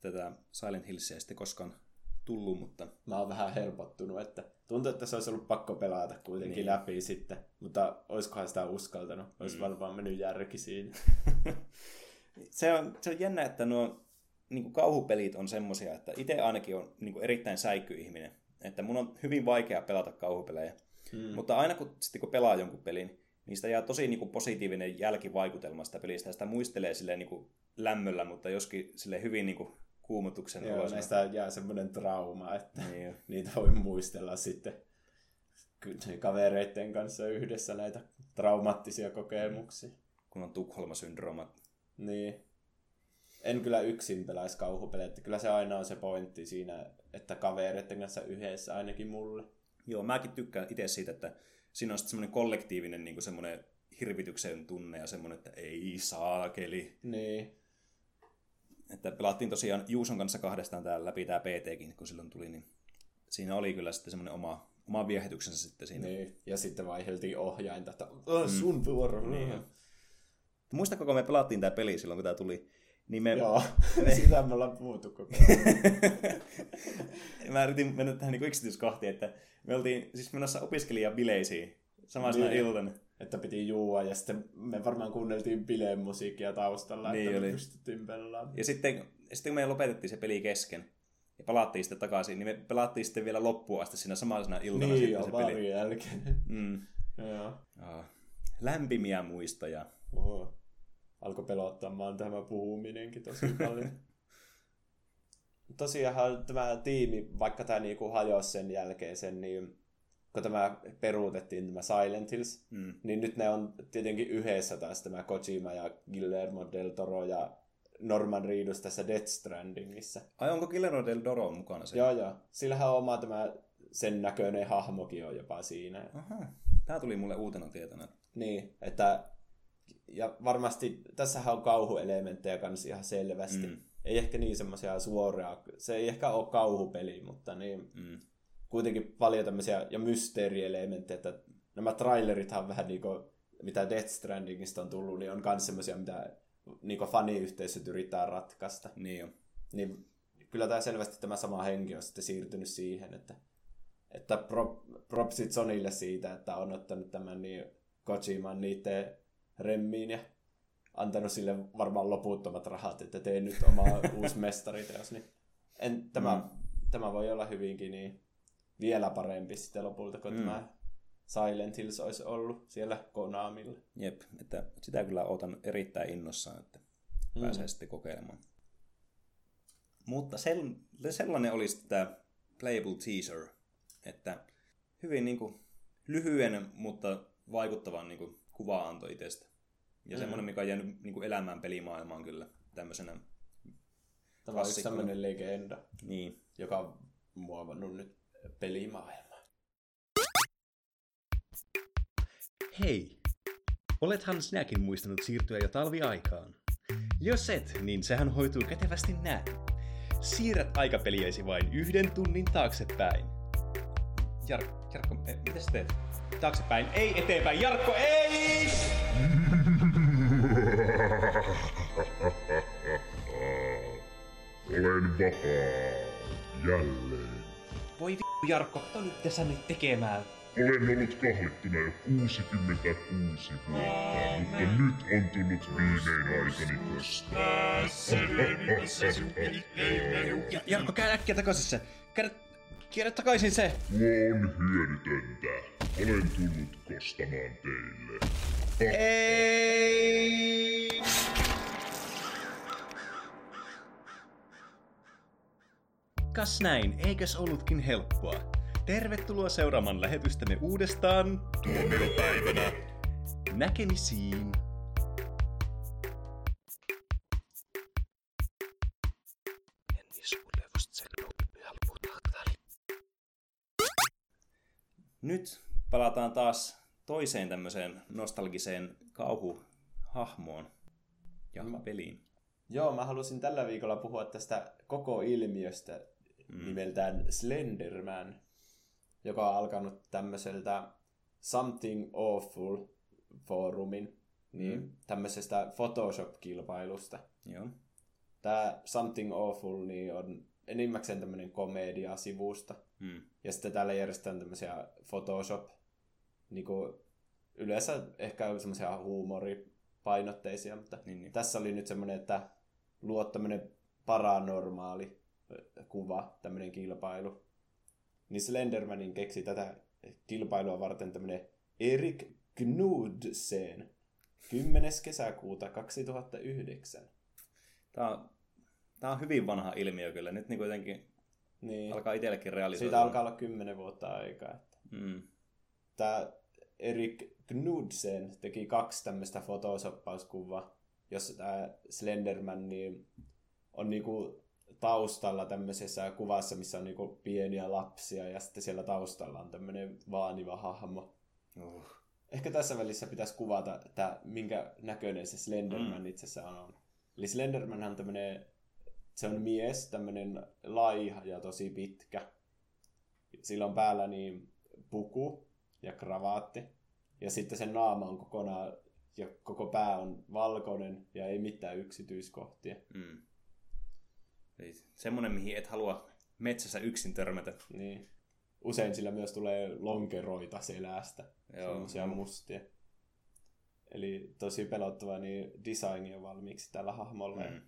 tätä Silent Hillsia ei sitten koskaan tullut, mutta... Mä oon vähän helpottunut, että tuntuu, että se olisi ollut pakko pelata kuitenkin niin. läpi sitten, mutta olisikohan sitä uskaltanut, olisi mm. varmaan mennyt järki siinä. se, on, se on jännä, että nuo niin kuin kauhupelit on semmosia, että itse ainakin on niin kuin erittäin säikkyihminen. Että mun on hyvin vaikea pelata kauhupelejä. Hmm. Mutta aina kun, sitten kun pelaa jonkun pelin, niin sitä jää tosi niin kuin positiivinen jälkivaikutelma sitä pelistä. Ja sitä muistelee silleen niin kuin lämmöllä, mutta joskin sille hyvin niin kuin kuumotuksen Joo, olosina. näistä jää semmoinen trauma, että niin niitä voi muistella sitten kavereiden kanssa yhdessä näitä traumaattisia kokemuksia. Kun on Tukholma-syndrooma. Niin en kyllä yksin pelaisi kauhupelejä. Kyllä se aina on se pointti siinä, että kavereiden kanssa yhdessä ainakin mulle. Joo, mäkin tykkään itse siitä, että siinä on semmoinen kollektiivinen niin semmoinen hirvityksen tunne ja semmoinen, että ei saakeli. Niin. Että pelattiin tosiaan Juuson kanssa kahdestaan täällä läpi tämä PTkin, kun silloin tuli, niin siinä oli kyllä sitten semmoinen oma, oma viehetyksensä sitten siinä. Niin, ja sitten vaihdeltiin ohjainta, että sun mm. vuoro. Niin. Muistatko, kun me pelattiin tämä peli silloin, kun tämä tuli, niin me... Joo, me... sitä me ollaan puhuttu koko ajan. mä yritin mennä tähän niin yksityiskohtiin, että me oltiin siis menossa opiskelijabileisiin samana niin, iltana. Että piti juua ja sitten me varmaan kuunneltiin bileen musiikkia taustalla, niin että oli. me pystyttiin pelaamaan. Ja sitten, sitten kun me lopetettiin se peli kesken, ja palattiin sitten takaisin, niin me pelattiin sitten vielä loppuun asti siinä samana iltana niin, sitten se peli. jälkeen. Mm. Joo. Oh. Lämpimiä muistoja. Oho alkoi pelottamaan tämä puhuminenkin tosi paljon. Tosiaan tämä tiimi, vaikka tämä niinku hajosi sen jälkeen sen, niin kun tämä peruutettiin, tämä Silent Hills, mm. niin nyt ne on tietenkin yhdessä taas tämä Kojima ja Guillermo del Toro ja Norman Reedus tässä Death Strandingissa. Ai onko Guillermo del Toro mukana siinä? Joo, joo. Sillähän on oma tämä sen näköinen hahmokin on jopa siinä. Aha. Tämä tuli mulle uutena tietona. Niin, että ja varmasti tässähän on kauhuelementtejä kanssa ihan selvästi. Mm. Ei ehkä niin semmoisia suoria, se ei ehkä ole kauhupeli, mutta niin mm. Kuitenkin paljon tämmöisiä ja mysteerielementtejä, että nämä trailerithan vähän niin kuin, mitä Death Strandingista on tullut, niin on myös semmoisia, mitä niin faniyhteisöt yrittää ratkaista. Niin jo. Niin kyllä tämä selvästi tämä sama henki on sitten siirtynyt siihen, että, että pro, propsit Sonille siitä, että on ottanut tämän niin Kojiman niiden remmiin ja antanut sille varmaan loputtomat rahat, että tee nyt oma uusi mestariteos. Niin en, tämä, mm. tämä voi olla hyvinkin niin vielä parempi sitten lopulta, kun mm. tämä Silent Hills olisi ollut siellä Konamilla. Jep, että sitä kyllä otan erittäin innossaan, että mm. pääsee sitten kokeilemaan. Mutta sel- sellainen olisi tämä playable teaser, että hyvin niin kuin, lyhyen, mutta vaikuttavan niin kuin, kuva-anto itsestä. Ja mm. semmoinen, mikä on jäänyt niin kuin, elämään pelimaailmaan kyllä tämmöisenä Tämä on yksi tämmöinen legenda, Niin. joka on muovannut nyt pelimaailmaa. Hei! Olethan sinäkin muistanut siirtyä jo talviaikaan. Jos et, niin sehän hoituu kätevästi näin. Siirrät aikapeliäsi vain yhden tunnin taaksepäin. Jar- Jarkko, eh, mitä sä teet? Taaksepäin, ei eteenpäin. Jarkko, ei! Olen vapaa. Jälleen. Voi vittu, Jarkko, kato nyt mitä sä nyt tekemään. Olen ollut kahlettuna jo 66 vuotta, mutta nyt on tullut viimein aikani. Ja, Jarkko, käy äkkiä takaisin se. Käydä, kierrä takaisin se. Tuo on hyödytöntä. Olen tullut kostamaan teille. Ei! Kas näin, eikös ollutkin helppoa? Tervetuloa seuraamaan lähetystämme uudestaan Tuomiopäivänä. näkemisiin. Nyt palataan taas toiseen tämmöiseen nostalgiseen kauhuhahmoon ja peliin. Joo, mä halusin tällä viikolla puhua tästä koko ilmiöstä mm. nimeltään Slenderman, joka on alkanut tämmöiseltä Something Awful foorumin, niin mm. tämmöisestä Photoshop-kilpailusta. Joo. Tämä Something Awful niin on enimmäkseen tämmöinen komedia-sivusta. Mm. Ja sitten täällä järjestetään tämmöisiä Photoshop, niin kuin yleensä ehkä semmoisia huumoripainotteisia, mutta Niin, niin. tässä oli nyt semmoinen, että luot tämmöinen paranormaali kuva, tämmöinen kilpailu. Niin Slendermanin keksi tätä kilpailua varten tämmöinen Erik Knudsen 10. kesäkuuta 2009. Tää on, tää on hyvin vanha ilmiö kyllä. Nyt niin kuitenkin Niin. alkaa itsellekin realisoida. Siitä alkaa olla 10 vuotta aikaa. Että. Mm. Tämä Erik Knudsen teki kaksi tämmöistä photosoppauskuvaa, jossa tämä Slenderman niin on niinku taustalla tämmöisessä kuvassa, missä on niinku pieniä lapsia ja sitten siellä taustalla on tämmöinen vaaniva hahmo. Uh. Ehkä tässä välissä pitäisi kuvata, että minkä näköinen se Slenderman mm. itse asiassa on. Eli Slenderman on tämmöinen, se on mies, tämmöinen laiha ja tosi pitkä. Sillä on päällä niin puku ja kravaatti. Ja sitten sen naama on kokonaan, ja koko pää on valkoinen ja ei mitään yksityiskohtia. Mm. Eli semmonen, mihin et halua metsässä yksin törmätä. Niin. Usein sillä myös tulee lonkeroita selästä. Joo. Semmoisia mustia. Eli tosi pelottava niin design on valmiiksi tällä hahmolla. Mm. Mm.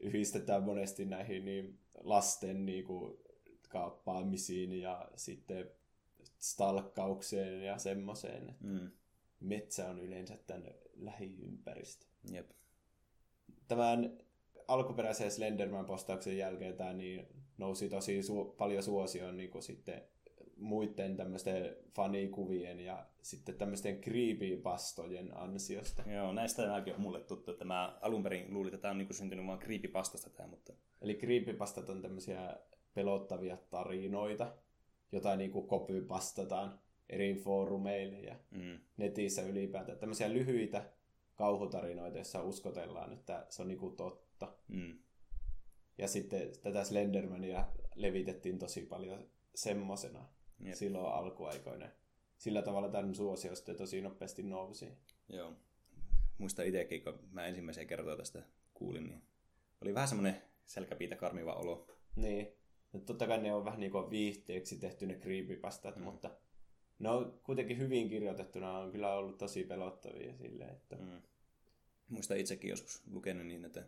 Yhdistetään monesti näihin niin lasten niin kuin, kaappaamisiin ja sitten stalkkaukseen ja semmoiseen. Mm. Metsä on yleensä tämän lähiympäristö. Jep. Tämän alkuperäisen Slenderman-postauksen jälkeen tämä niin nousi tosi su- paljon suosioon niin kuin sitten muiden tämmöisten fanikuvien ja sitten tämmöisten creepypastojen ansiosta. Joo, näistä nämäkin on mulle tuttu, että mä alun perin luulin, että tämä on niinku syntynyt vaan creepypastasta tämä, mutta Eli creepypastat on tämmöisiä pelottavia tarinoita, joita niin kopypastataan eri foorumeille ja mm. netissä ylipäätään. Tämmöisiä lyhyitä kauhutarinoita, joissa uskotellaan, että se on niin kuin totta. Mm. Ja sitten tätä Slendermania levitettiin tosi paljon semmosena Jep. silloin alkuaikoina. Sillä tavalla tämän suosio sitten tosi nopeasti nousi. Joo. Muista itsekin, kun mä ensimmäisiä kertoja tästä kuulin, niin oli vähän semmoinen selkäpiitä karmiva olo. Niin. No, totta kai ne on vähän niin kuin viihteeksi tehty ne creepypastat, mm. mutta ne on kuitenkin hyvin kirjoitettuna, on kyllä ollut tosi pelottavia silleen, että Mm. Muista itsekin joskus lukenut niin, että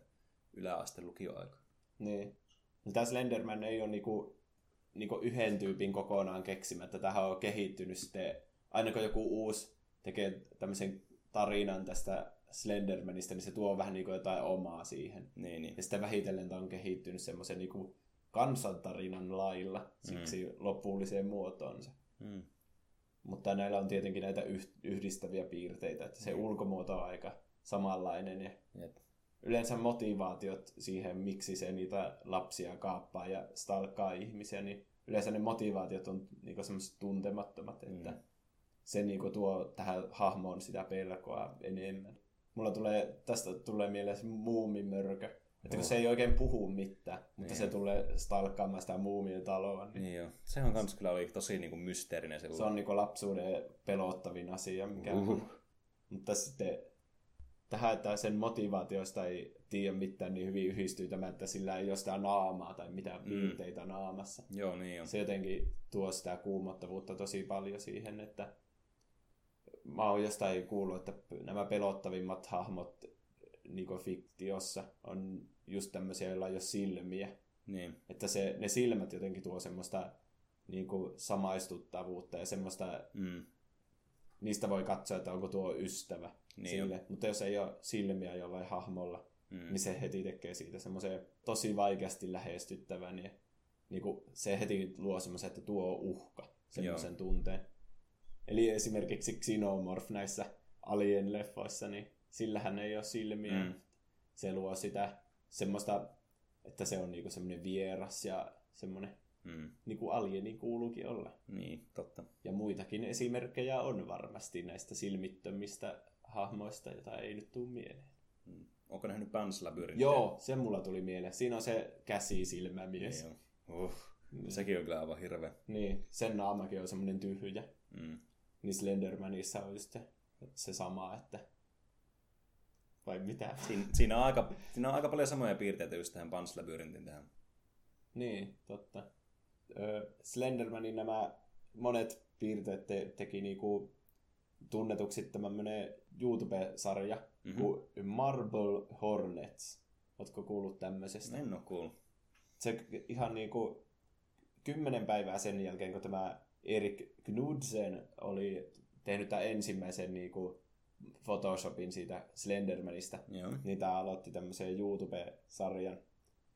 yläaste lukioaika. niin. No, Tämä Slenderman ei ole niinku, niinku yhden tyypin kokonaan keksimä, että tähän on kehittynyt sitten, aina kun joku uusi tekee tämmöisen tarinan tästä Slendermanista, niin se tuo vähän niin kuin jotain omaa siihen. Niin, niin. Ja sitten vähitellen tämä on kehittynyt semmoisen niin kuin kansantarinan lailla siksi mm. lopulliseen muotoonsa. Mm. Mutta näillä on tietenkin näitä yh- yhdistäviä piirteitä, että se mm. ulkomuoto on aika samanlainen ja Jep. Yleensä motivaatiot siihen, miksi se niitä lapsia kaappaa ja stalkkaa ihmisiä, niin yleensä ne motivaatiot on niinku semmoiset tuntemattomat, että Mm. se niinku tuo tähän hahmoon sitä pelkoa enemmän. Mulla tulee, tästä tulee mieleen se muumimörkö, että kun se ei oikein puhu mitään, mutta Niin. se tulee stalkkaamaan sitä muumien taloa, niin Niin joo. Sehän kans kyllä oli tosi niinku mysteerinen silloin. se on niinku lapsuuden pelottavin asia, mikä Uhuh. Mutta sitten tähän, että sen motivaatioista ei tiedä mitään niin hyvin yhdistyy tämä, että sillä ei ole sitä naamaa tai mitään piirteitä naamassa. Joo, niin joo. Se jotenkin tuo sitä kuumottavuutta tosi paljon siihen, että mä oon jostain kuullut, että nämä pelottavimmat hahmot niin fiktiossa on just tämmöisiä, joilla ei ole silmiä. Niin. Että se, ne silmät jotenkin tuo semmoista niin kuin samaistuttavuutta ja semmoista Mm. niistä voi katsoa, että onko tuo ystävä Niin sille. Mutta jos ei ole silmiä jollain hahmolla, Mm. niin se heti tekee siitä semmoisen tosi vaikeasti lähestyttävän. Ja niin kuin se heti luo semmoisen, että tuo on uhka, semmoisen tunteen. Eli esimerkiksi Xenomorph näissä Alien-leffoissa, niin sillähän ei ole silmiä. Mm. Se luo sitä semmoista, että se on niinku semmoinen vieras ja semmoinen, Mm. niin kuin alienin kuuluukin olla. Niin, totta. Ja muitakin esimerkkejä on varmasti näistä silmittömistä hahmoista, joita ei nyt tule mieleen. Mm. Onko nähnyt Pans Labyrinth? Joo, se mulla tuli mieleen. Siinä on se käsisilmämies. Niin, uh. Sekin on kyllä aivan hirveä. Niin, sen naamakin on semmoinen tyhjä. Mm. Niin Slendermanissa on just se, sama, että... Vai mitä? Siin, siinä, on aika, siinä on aika paljon samoja piirteitä just tähän Pans Labyrinthin tähän. Niin, totta. Ö, Slendermanin nämä monet piirteet te- teki niinku tunnetuksi tämmönen YouTube-sarja Mhm. mm-hmm. kuin Marble Hornets. Ootko kuullut tämmöisestä? En oo kuullut. Se ihan niinku kymmenen päivää sen jälkeen, kun tämä Erik Knudsen oli tehnyt tämän ensimmäisen niinku Photoshopin siitä Slendermanista, Joo. niin tämä aloitti tämmöisen YouTube-sarjan,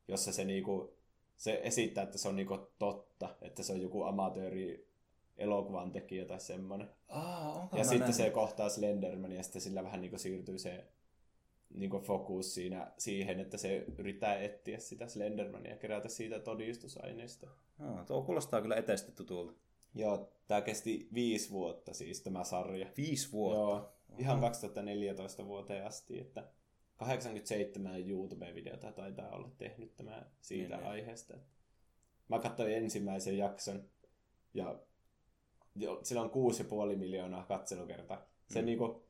jossa se niinku, se esittää, että se on niinku totta, että se on joku amatööri elokuvan tekijä tai semmoinen. Aa, onko Ja sitten se kohtaa Slenderman ja sitten sillä vähän niinku siirtyy se niinku fokus siinä, siihen, että se yrittää etsiä sitä Slendermania ja kerätä siitä todistusaineistoa. Aa, tuo kuulostaa kyllä eteisesti tutulta. Joo, tämä kesti viisi vuotta siis tämä sarja. Viisi vuotta. Joo, ihan 2014 vuoteen asti, että 87 YouTube-videota taitaa olla tehnyt tämä siitä Niin, niin. aiheesta. Mä katsoin ensimmäisen jakson ja sillä on 6,5 miljoonaa katselukertaa. Se Mm. niinku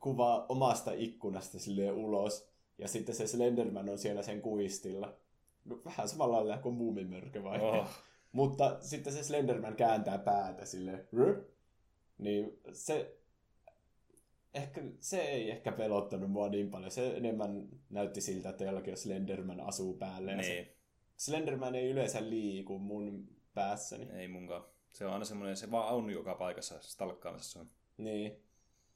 kuvaa omasta ikkunasta silleen ulos ja sitten se Slenderman on siellä sen kuistilla. No, Vähän samalla lailla kuin muumimörkö vaikka. Oh. Mutta sitten se Slenderman kääntää päätä sille, niin se, ehkä, se ei ehkä pelottanut mua niin paljon. Se enemmän näytti siltä, että jollakin on Slenderman asuu päälle. Ja se, Niin, Slenderman ei yleensä liiku mun päässäni. ei munkaan. Se on aina semmoinen, se vaan on joka paikassa stalkkaamisessa on. Niin.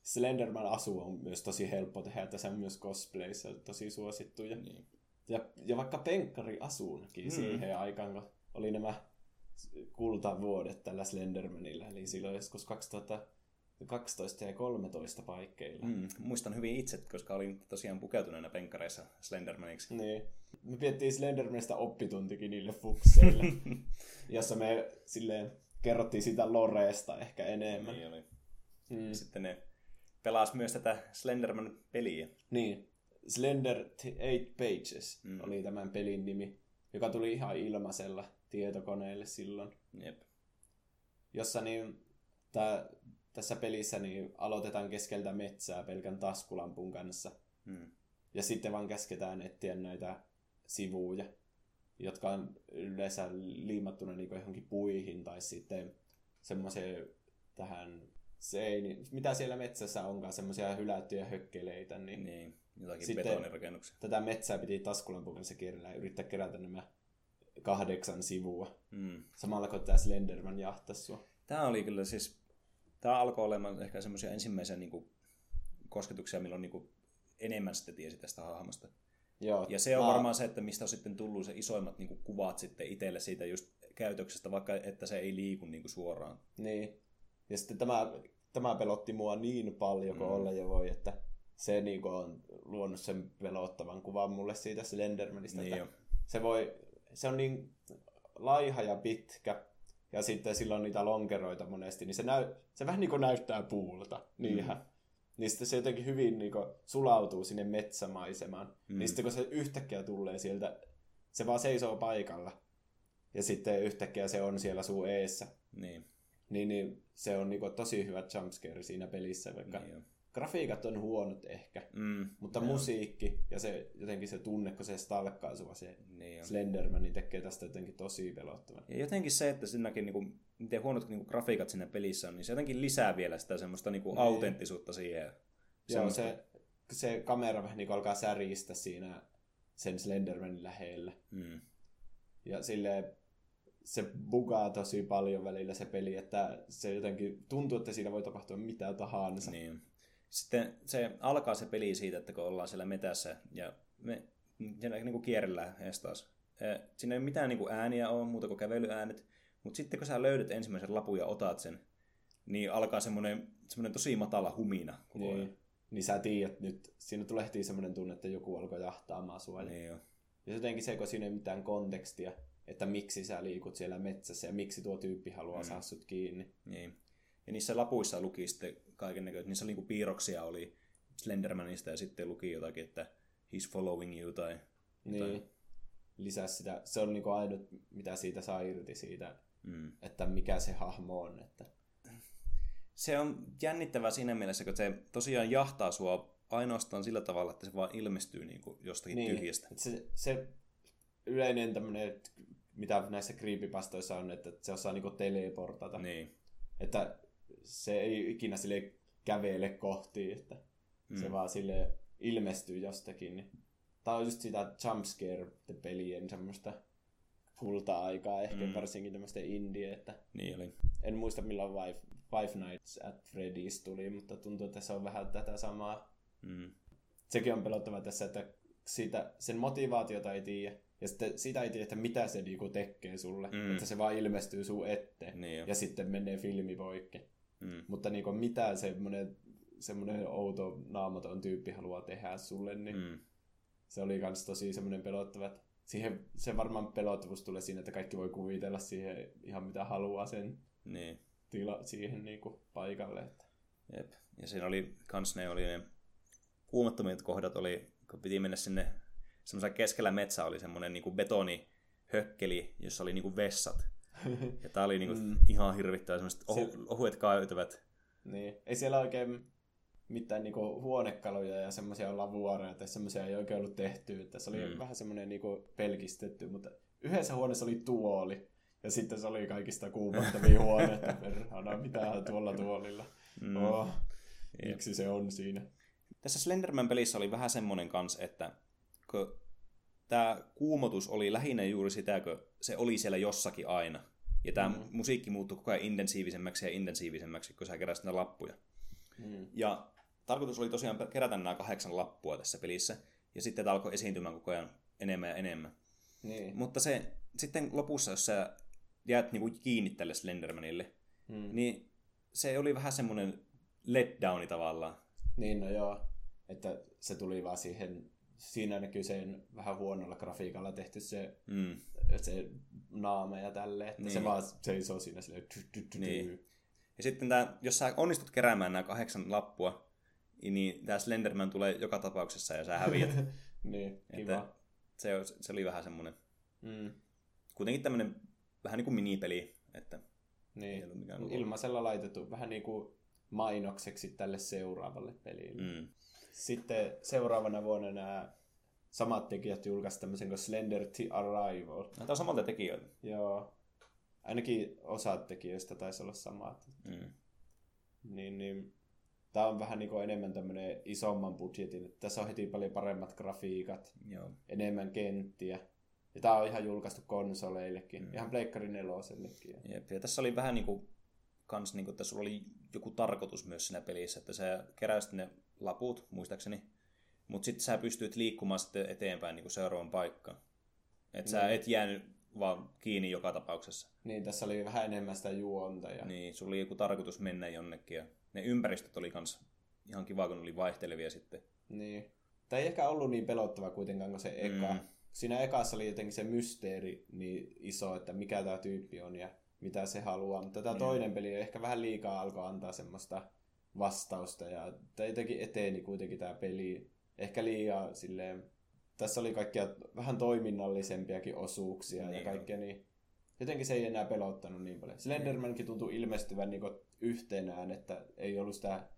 Slenderman asu on myös tosi helppo tehdä, että se on myös cosplayissa tosi suosittu. Ja, Niin. ja, ja vaikka penkkari asuunkin Mm. siihen aikaan, kun oli nämä kultavuodet tällä Slendermanilla, eli silloin joskus 2012 ja 13 paikkeilla. Mm, muistan hyvin itse, koska olin tosiaan pukeutuneena penkkareissa Slendermaniksi. Niin. Me piettiin Slendermanista oppituntikin niille fukseille, jossa me silleen kerrottiin sitä Loreesta ehkä enemmän. Niin oli. Mm. Sitten ne pelas myös tätä Slenderman-peliä. Niin. Slender Eight Pages mm. oli tämän pelin nimi, joka tuli ihan ilmaisella tietokoneelle silloin. Jep. Jossa niin, tää, tässä pelissä niin aloitetaan keskeltä metsää pelkän taskulampun kanssa. Mm. Ja sitten vaan käsketään etsiä näitä sivuja, jotka on yleensä liimattuna niin johonkin puihin tai sitten semmoiseen tähän seini, mitä siellä metsässä onkaan, semmoisia hylättyjä hökkeleitä, niin, niin. Niin, jotakin Sitten- betonirakennuksia. tätä metsää piti taskulampun kanssa kierrellä ja yrittää kerätä nämä kahdeksan sivua. Mm. Samalla kun tämä Slenderman jahtasi sua. Tämä oli kyllä siis, tämä alkoi olemaan ehkä semmoisia ensimmäisiä niin kuin, kosketuksia, milloin niin kuin, enemmän sitten tiesi tästä hahmosta. Joo, Ja se on mä- varmaan se, että mistä on sitten tullut se isoimmat niin kuin, kuvat sitten itselle siitä just käytöksestä, vaikka että se ei liiku niin kuin, suoraan. Niin. Ja sitten tämä, tämä pelotti mua niin paljon kuin Mm. olla jo voi, että se niin on luonut sen pelottavan kuvan mulle siitä Slendermanista. Niin että jo. se, voi, se on niin laiha ja pitkä, ja sitten sillä on niitä lonkeroita monesti, niin se, näy, se vähän niin kuin näyttää puulta. Niinhän. Mm. Niin sitten se jotenkin hyvin niin kuin sulautuu sinne metsämaisemaan. Mm. Niin sitten kun se yhtäkkiä tulee sieltä, se vaan seisoo paikalla. Ja sitten yhtäkkiä se on siellä suu eessä. Niin, Niin, niin se on niinku tosi hyvä jumpscare siinä pelissä, vaikka niin jo. Grafiikat on huonot ehkä. Mm, Mutta joo. musiikki ja se jotenkin se tunne, kun se stalkkaa sua, se Niin. Slenderman, niin tekee tästä jotenkin tosi pelottavan. Ja jotenkin se, että siinäkin, niin kuin, miten huonot niin kuin, grafiikat siinä pelissä on, niin se jotenkin lisää vielä sitä semmoista niin kuin, Niin. autenttisuutta siihen. Joo, Semmoista- se, se kamera vähän niin alkaa säristä siinä sen Slendermanin lähellä. Mm. Ja sille se bugaa tosi paljon välillä se peli, että se jotenkin tuntuu, että siinä voi tapahtua mitä tahansa. Niin. Sitten se alkaa se peli siitä, että kun ollaan siellä metässä ja me siellä niin kuin kierrellään ees taas. Siinä ei mitään niin kuin ääniä ole, muuta kuin kävelyäänet. Mutta sitten kun sä löydät ensimmäisen lapun ja otat sen, niin alkaa semmoinen, semmoinen tosi matala humina. koko ajan. Niin, niin sä tiedät nyt, siinä tulee heti semmoinen tunne, että joku alkoi jahtaamaan sua. Ja, Niin jo. ja jotenkin se, kun siinä ei mitään kontekstia, että miksi sä liikut siellä metsässä ja miksi tuo tyyppi haluaa mm. saada sut kiinni. Niin. Ja niissä lapuissa luki sitten kaiken näköistä. Niissä oli niin piirroksia oli Slendermanista ja sitten luki jotakin, että he's following you tai jotain. Niin. Lisää sitä, se on niinku ainut, mitä siitä saa irti siitä, Mm. että mikä se hahmo on. Että, Se on jännittävää siinä mielessä, kun se tosiaan jahtaa sua ainoastaan sillä tavalla, että se vaan ilmestyy niin kuin jostakin niin, tyhjästä. se, se yleinen tämmöinen, mitä näissä creepypastoissa on, että se osaa niinku teleportata. Niin. Että se ei ikinä sille kävele kohti, että mm. se vaan sille ilmestyy jostakin. Niin. Tää on just sitä jumpscare-pelien semmoista kulta-aikaa, ehkä mm. Varsinkin tämmöistä indie, että Niin oli. en muista milloin Five, Five Nights at Freddy's tuli, mutta tuntuu, että se on vähän tätä samaa. Mm. Sekin on pelottava tässä, että siitä, sen motivaatiota ei tiedä, ja sitten sitä ei tiedä, että mitä se niinku tekee sulle, mm. Mm. että se vaan ilmestyy sun eteen, Niin jo. ja sitten menee filmi poikki. Mm. Mutta niinku mitä semmoinen, semmoinen outo naamaton tyyppi haluaa tehdä sulle, niin mm. Se oli kans tosi semmoinen pelottava, että siihen, se varmaan pelottavuus tulee siinä, että kaikki voi kuvitella siihen ihan mitä haluaa sen Niin. tila, siihen niinku paikalle. Että. Jep. Ja siinä oli kans ne, oli ne kuumattomat kohdat, oli, kun piti mennä sinne, semmoisella keskellä metsä oli semmoinen niin betonihökkeli, jossa oli niin vessat. Ja tää oli niin Mm. ihan hirvittävä, semmoiset ohu, ohuet käytävät. Niin. Ei siellä oikein mitään niinku huonekaluja ja semmoisia lavuareja tai semmoisia ei oikein ollut tehty. Että se oli mm. Vähän semmoinen niinku pelkistetty, mutta yhdessä huoneessa oli tuoli. Ja sitten se oli kaikista kuumottavia huoneita. Perhana, mitä tuolla tuolilla. Mm. Oh, miksi se on siinä? Tässä Slenderman-pelissä oli vähän semmoinen kans, että kun tämä kuumotus oli lähinnä juuri sitä, kun se oli siellä jossakin aina. Ja tämä Mm. musiikki muuttui koko ajan intensiivisemmäksi ja intensiivisemmäksi, kun sä keräsit näitä lappuja. Mm. Ja tarkoitus oli tosiaan kerätä nämä kahdeksan lappua tässä pelissä, ja sitten tämä alkoi esiintymään koko ajan enemmän ja enemmän. Niin. Mutta se sitten lopussa, jos sä jäät niinku kiinni tälle Slendermanille, Mm. niin se oli vähän semmoinen letdowni tavallaan. Niin, no joo. Että se tuli vaan siihen, siinä näkyy sen vähän huonolla grafiikalla tehty se, Mm. se naama ja tälleen, että niin. se vaan seisoo siinä silleen Niin. Ja sitten tää, jos sä onnistut keräämään nämä kahdeksan lappua, niin tämä Slenderman tulee joka tapauksessa ja sä häviät. niin, kiva. Että se, se oli vähän semmoinen, Mm. kuitenkin tämmöinen vähän niin kuin minipeli, että Niin. Ilmaisella laitettu vähän niin kuin mainokseksi tälle seuraavalle pelille. Mm. Sitten seuraavana vuonna nämä samat tekijät julkaisivat tämmöisen kuin Slender The Arrival. No, tämä on samalta tekijöitä. Joo. Ainakin osa tekijöistä taisi olla samat. Mm. Niin, niin Tämä on vähän niin enemmän tämmöinen isomman budjetin. Tässä on heti paljon paremmat grafiikat, Joo. enemmän kenttiä. Ja tämä on ihan julkaistu konsoleillekin, Mm. ihan Pleikkari nelosellekin. Jep. Ja tässä oli vähän niin kuin, kans niin kuin, että sulla oli joku tarkoitus myös siinä pelissä, että sä keräsit ne laput, muistaakseni, mutta sitten sä pystyt liikkumaan sitten eteenpäin niin kuin seuraavan paikkaan. Että sä et jäänyt vaan kiinni joka tapauksessa. Niin, tässä oli vähän enemmän sitä juonta. Ja... Niin, sulla oli joku tarkoitus mennä jonnekin. Ja ne ympäristöt oli kans ihan kiva, kun oli vaihtelevia sitten. Niin. Tämä ei ehkä ollut niin pelottava kuitenkaan kuin se eka. Mm. Siinä ekassa oli jotenkin se mysteeri niin iso, että mikä tämä tyyppi on ja mitä se haluaa. Mutta tämä mm. toinen peli ehkä vähän liikaa alkoi antaa semmoista vastausta. Ja tämä jotenkin eteeni kuitenkin tämä peli. Ehkä liian silleen... Tässä oli kaikkia vähän toiminnallisempiakin osuuksia niin ja kaikkea niin jotenkin se ei enää pelottanut niin paljon. Slendermankin tuntui ilmestyvän niin yhtenään, että ei ollut sitä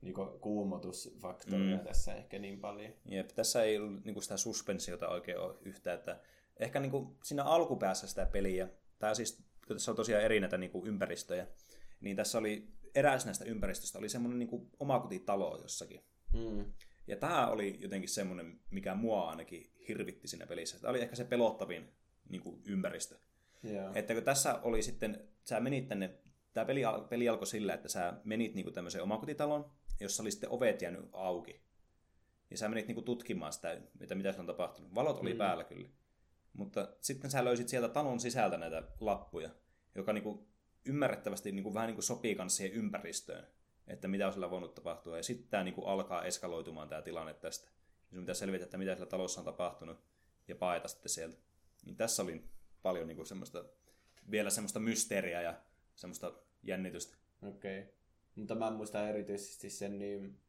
niin kuumotusfaktoria mm. tässä ehkä niin paljon. Jep, tässä ei ollut niin sitä suspensiota oikein ole yhtään. Että ehkä niin kuin siinä alkupäässä sitä peliä, tämä siis, kun tässä on tosiaan eri näitä niin kuin ympäristöjä, niin tässä oli eräs näistä ympäristöistä oli semmoinen niin omakotitalo jossakin. Mm. Ja tämä oli jotenkin semmoinen, mikä mua ainakin hirvitti siinä pelissä. Tämä oli ehkä se pelottavin niin kuin ympäristö. Yeah. Että kun tässä oli sitten, sä menit tänne, tämä peli, peli alkoi sillä, että sä menit niin kuin tämmöiseen omakotitaloon, jossa oli sitten ovet jäänyt auki. Ja sä menit niinku tutkimaan sitä, mitä, mitä on tapahtunut. Valot oli mm. päällä kyllä. Mutta sitten sä löysit sieltä talon sisältä näitä lappuja, joka niinku ymmärrettävästi niinku vähän niinku sopii kanssa siihen ympäristöön, että mitä on sillä voinut tapahtua. Ja sitten tämä niinku alkaa eskaloitumaan tämä tilanne tästä. Sun pitää selvitä, että mitä siellä talossa on tapahtunut ja paeta sitten sieltä. Niin tässä oli paljon niinku semmoista, vielä semmoista mysteeriä ja semmoista jännitystä. Okei. Okay. Mutta mä muistan erityisesti sen, niin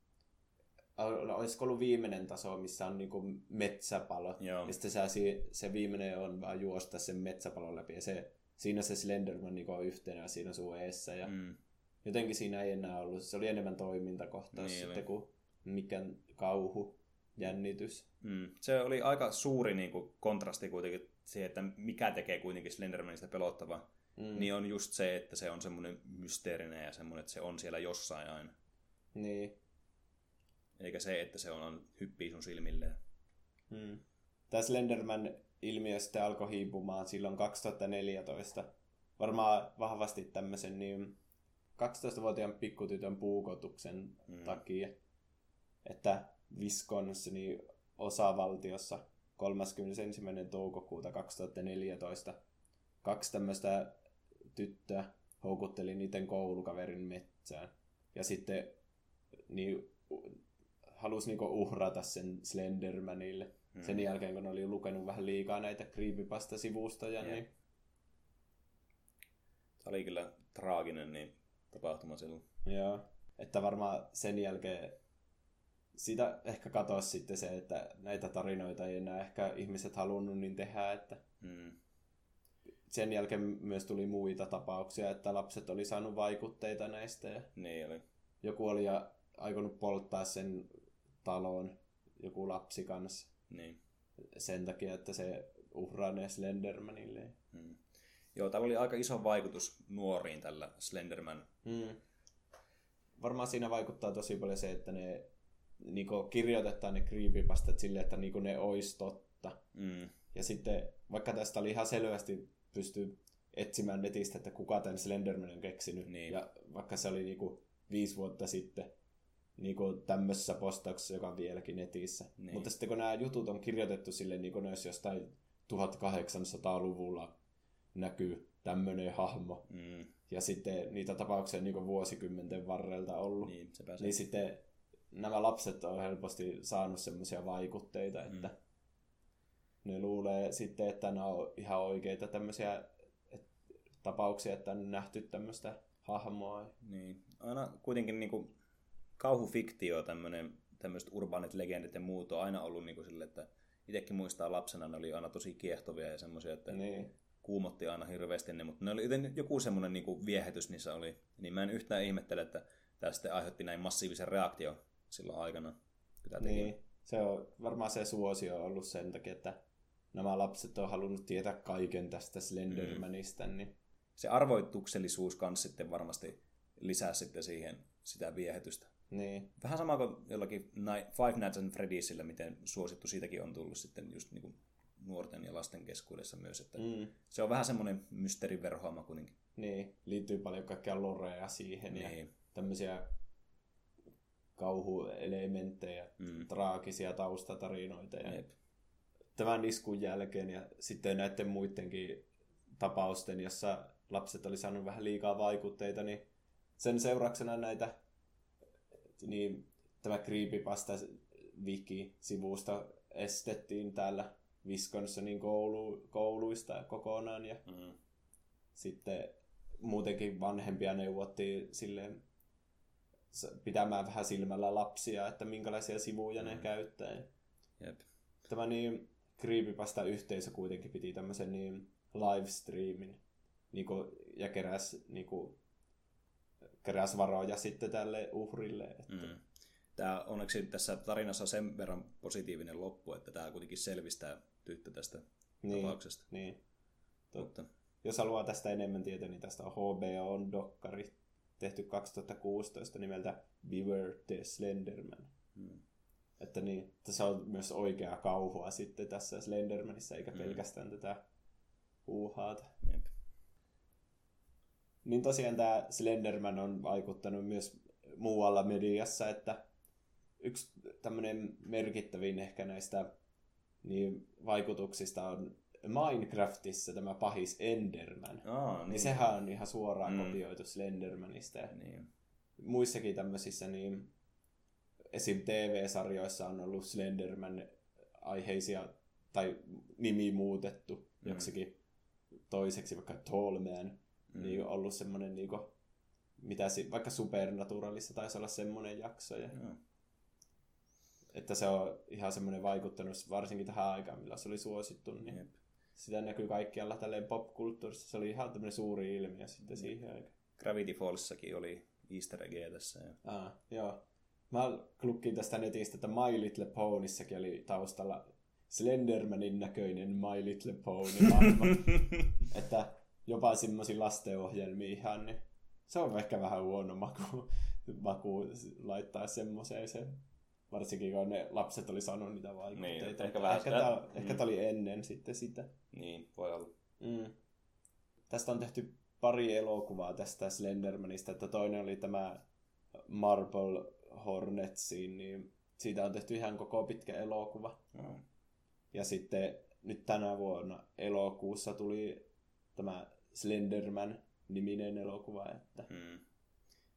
olisiko ollut viimeinen taso, missä on niinku metsäpalo. Joo. Ja sitten se, se viimeinen on vaan juosta sen metsäpalon läpi. Ja se, siinä se Slenderman niinku on yhtenä siinä sun eessä. Ja mm. Jotenkin siinä ei enää ollut. Se oli enemmän toimintakohtaus niin, sitten kuin mikään kauhu, jännitys. Mm. Se oli aika suuri niin kuin, kontrasti kuitenkin siihen, että mikä tekee kuitenkin Slendermanista pelottavaa mm. niin on just se, että se on semmoinen mysteerinen ja semmoinen, että se on siellä jossain aina. Niin. Eikä se, että se on hyppii sun silmilleen. Mm. Tämä Slenderman-ilmiö sitten alkoi hiipumaan silloin 2014. Varmaan vahvasti tämmöisen niin 12-vuotiaan pikkutytön puukotuksen mm. takia. Että Wisconsin osavaltiossa 31. toukokuuta 2014 kaksi tämmöistä tyttöä houkutteli niiden koulukaverin metsään. Ja sitten niin, halusi niinku uhrata sen Slendermanille. Mm. Sen jälkeen, kun oli lukenut vähän liikaa näitä creepypasta-sivustoja. Yeah. Niin... Tämä oli kyllä traaginen niin tapahtuma silloin. Joo. Että varmaan sen jälkeen sitä ehkä katosi sitten se, että näitä tarinoita ei enää ehkä ihmiset halunnut niin tehdä, että mm sen jälkeen myös tuli muita tapauksia, että lapset oli saanut vaikutteita näistä. Ja niin oli. Joku oli ja aikonut polttaa sen talon, joku lapsi kanssa. Niin. Sen takia, että se uhraa ne Slendermanille. Hmm. Joo, täällä oli aika iso vaikutus nuoriin tällä Slenderman. Hmm. Varmaan siinä vaikuttaa tosi paljon se, että ne niin kirjoitetaan ne creepypastat silleen, että niin ne ois totta. Hmm. Ja sitten, vaikka tästä oli ihan selvästi pystyy etsimään netistä, että kuka tämän Slenderman on keksinyt. Niin. Ja vaikka se oli niinku viisi vuotta sitten niinku tämmöisessä postauksessa, joka on vieläkin netissä. Niin. Mutta sitten kun nämä jutut on kirjoitettu sille niin kuin jostain 1800-luvulla näkyy tämmöinen hahmo. Mm. Ja sitten niitä tapauksia niin vuosikymmenten varrelta ollut. Niin, se niin sitten nämä lapset on helposti saanut semmoisia vaikutteita, että mm ne luulee sitten, että ne on ihan oikeita tämmöisiä tapauksia, että on nähty tämmöistä hahmoa. Niin, aina kuitenkin niin kuin kauhufiktio, tämmöinen, tämmöiset urbaanit legendit ja muut on aina ollut niin kuin sille, että itsekin muistaa lapsena, ne oli aina tosi kiehtovia ja semmoisia, että niin. kuumotti aina hirveästi ne, mutta ne oli joten joku semmoinen niin kuin viehätys niissä oli. Niin mä en yhtään ihmettele, että tämä sitten aiheutti näin massiivisen reaktio silloin aikana. Niin, se on varmaan se suosio ollut sen takia, että nämä lapset on halunnut tietää kaiken tästä Slendermanista. Mm. Niin... Se arvoituksellisuus kanssa sitten varmasti lisää sitten siihen sitä viehetystä. Niin. Vähän sama kuin jollakin Five Nights at Freddy'sillä, miten suosittu siitäkin on tullut sitten just niin kuin nuorten ja lasten keskuudessa myös. Että mm. Se on vähän semmoinen mysteeriverhoama kuitenkin. Niin, liittyy paljon kaikkea lorea siihen niin. ja tämmöisiä kauhuelementtejä, mm. traagisia taustatarinoita. Ja Jep. tämän iskun jälkeen ja sitten näiden muidenkin tapausten, jossa lapset oli saanut vähän liikaa vaikutteita, niin sen seurauksena näitä, niin tämä Creepypasta wiki-sivusta estettiin täällä Wisconsinin koulu, kouluista kokonaan ja Mm. sitten muutenkin vanhempia neuvottiin silleen pitämään vähän silmällä lapsia, että minkälaisia sivuja ne käyttää. Ja Jep. Tämä niin Creepypasta yhteisö kuitenkin piti tämmöisen niin livestreamin niin kuin, ja keräs, niin kuin, keräs varoja sitten tälle uhrille. Että, Mm. Tämä onneksi tässä tarinassa on sen verran positiivinen loppu, että tämä kuitenkin selvistää tyttö tästä niin, tapauksesta. niin. Mutta, Jos haluaa tästä enemmän tietoa, niin tästä on HBO dokkari tehty 2016 nimeltä Beware the Slenderman. mm. Että niin, tässä on myös oikeaa kauhua sitten tässä Slendermanissa, eikä Mm. pelkästään tätä huuhaata. Jep. Niin tosiaan tämä Slenderman on vaikuttanut myös muualla mediassa, että yksi tämmöinen merkittävin ehkä näistä niin vaikutuksista on Minecraftissa tämä pahis Enderman. Aa, Niin. niin. sehän on ihan suoraan Mm. kopioitu Slendermanista. Ja Niin. muissakin tämmöisissä niin esim. TV-sarjoissa on ollut Slenderman aiheisia tai nimi muutettu Mm. joksikin toiseksi, vaikka Tallman, Mm. Mm. niin ollut semmoinen niinku, mitä si- vaikka Supernaturalissa taisi olla semmoinen jakso, ja, Joo. että se on ihan semmoinen vaikuttanut varsinkin tähän aikaan, millä se oli suosittu, niin Jep. sitä näkyy kaikkialla tälleen popkulttuurissa. Se oli ihan tämmöinen suuri ilmiö sitten siihen aikaan. Gravity Fallssakin oli easter egg tässä. Ja... Aa, joo. Mä klukkin tästä netistä, että My Little Ponyssakin oli taustalla Slendermanin näköinen My Little Pony että jopa semmoisia lastenohjelmia ihan, niin se on ehkä vähän huono maku, maku laittaa semmoiseen se. Varsinkin kun ne lapset oli saanut niitä vaikutteita. Niin, ehkä vähän ehkä, sitä- tää, mm. ehkä tää oli ennen sitten sitä. niin, voi olla. Mm. Tästä on tehty pari elokuvaa tästä Slendermanista, että toinen oli tämä Marble Hornetsiin, niin siitä on tehty ihan koko pitkä elokuva. No. Ja sitten nyt tänä vuonna elokuussa tuli tämä Slenderman-niminen elokuva, että Mm.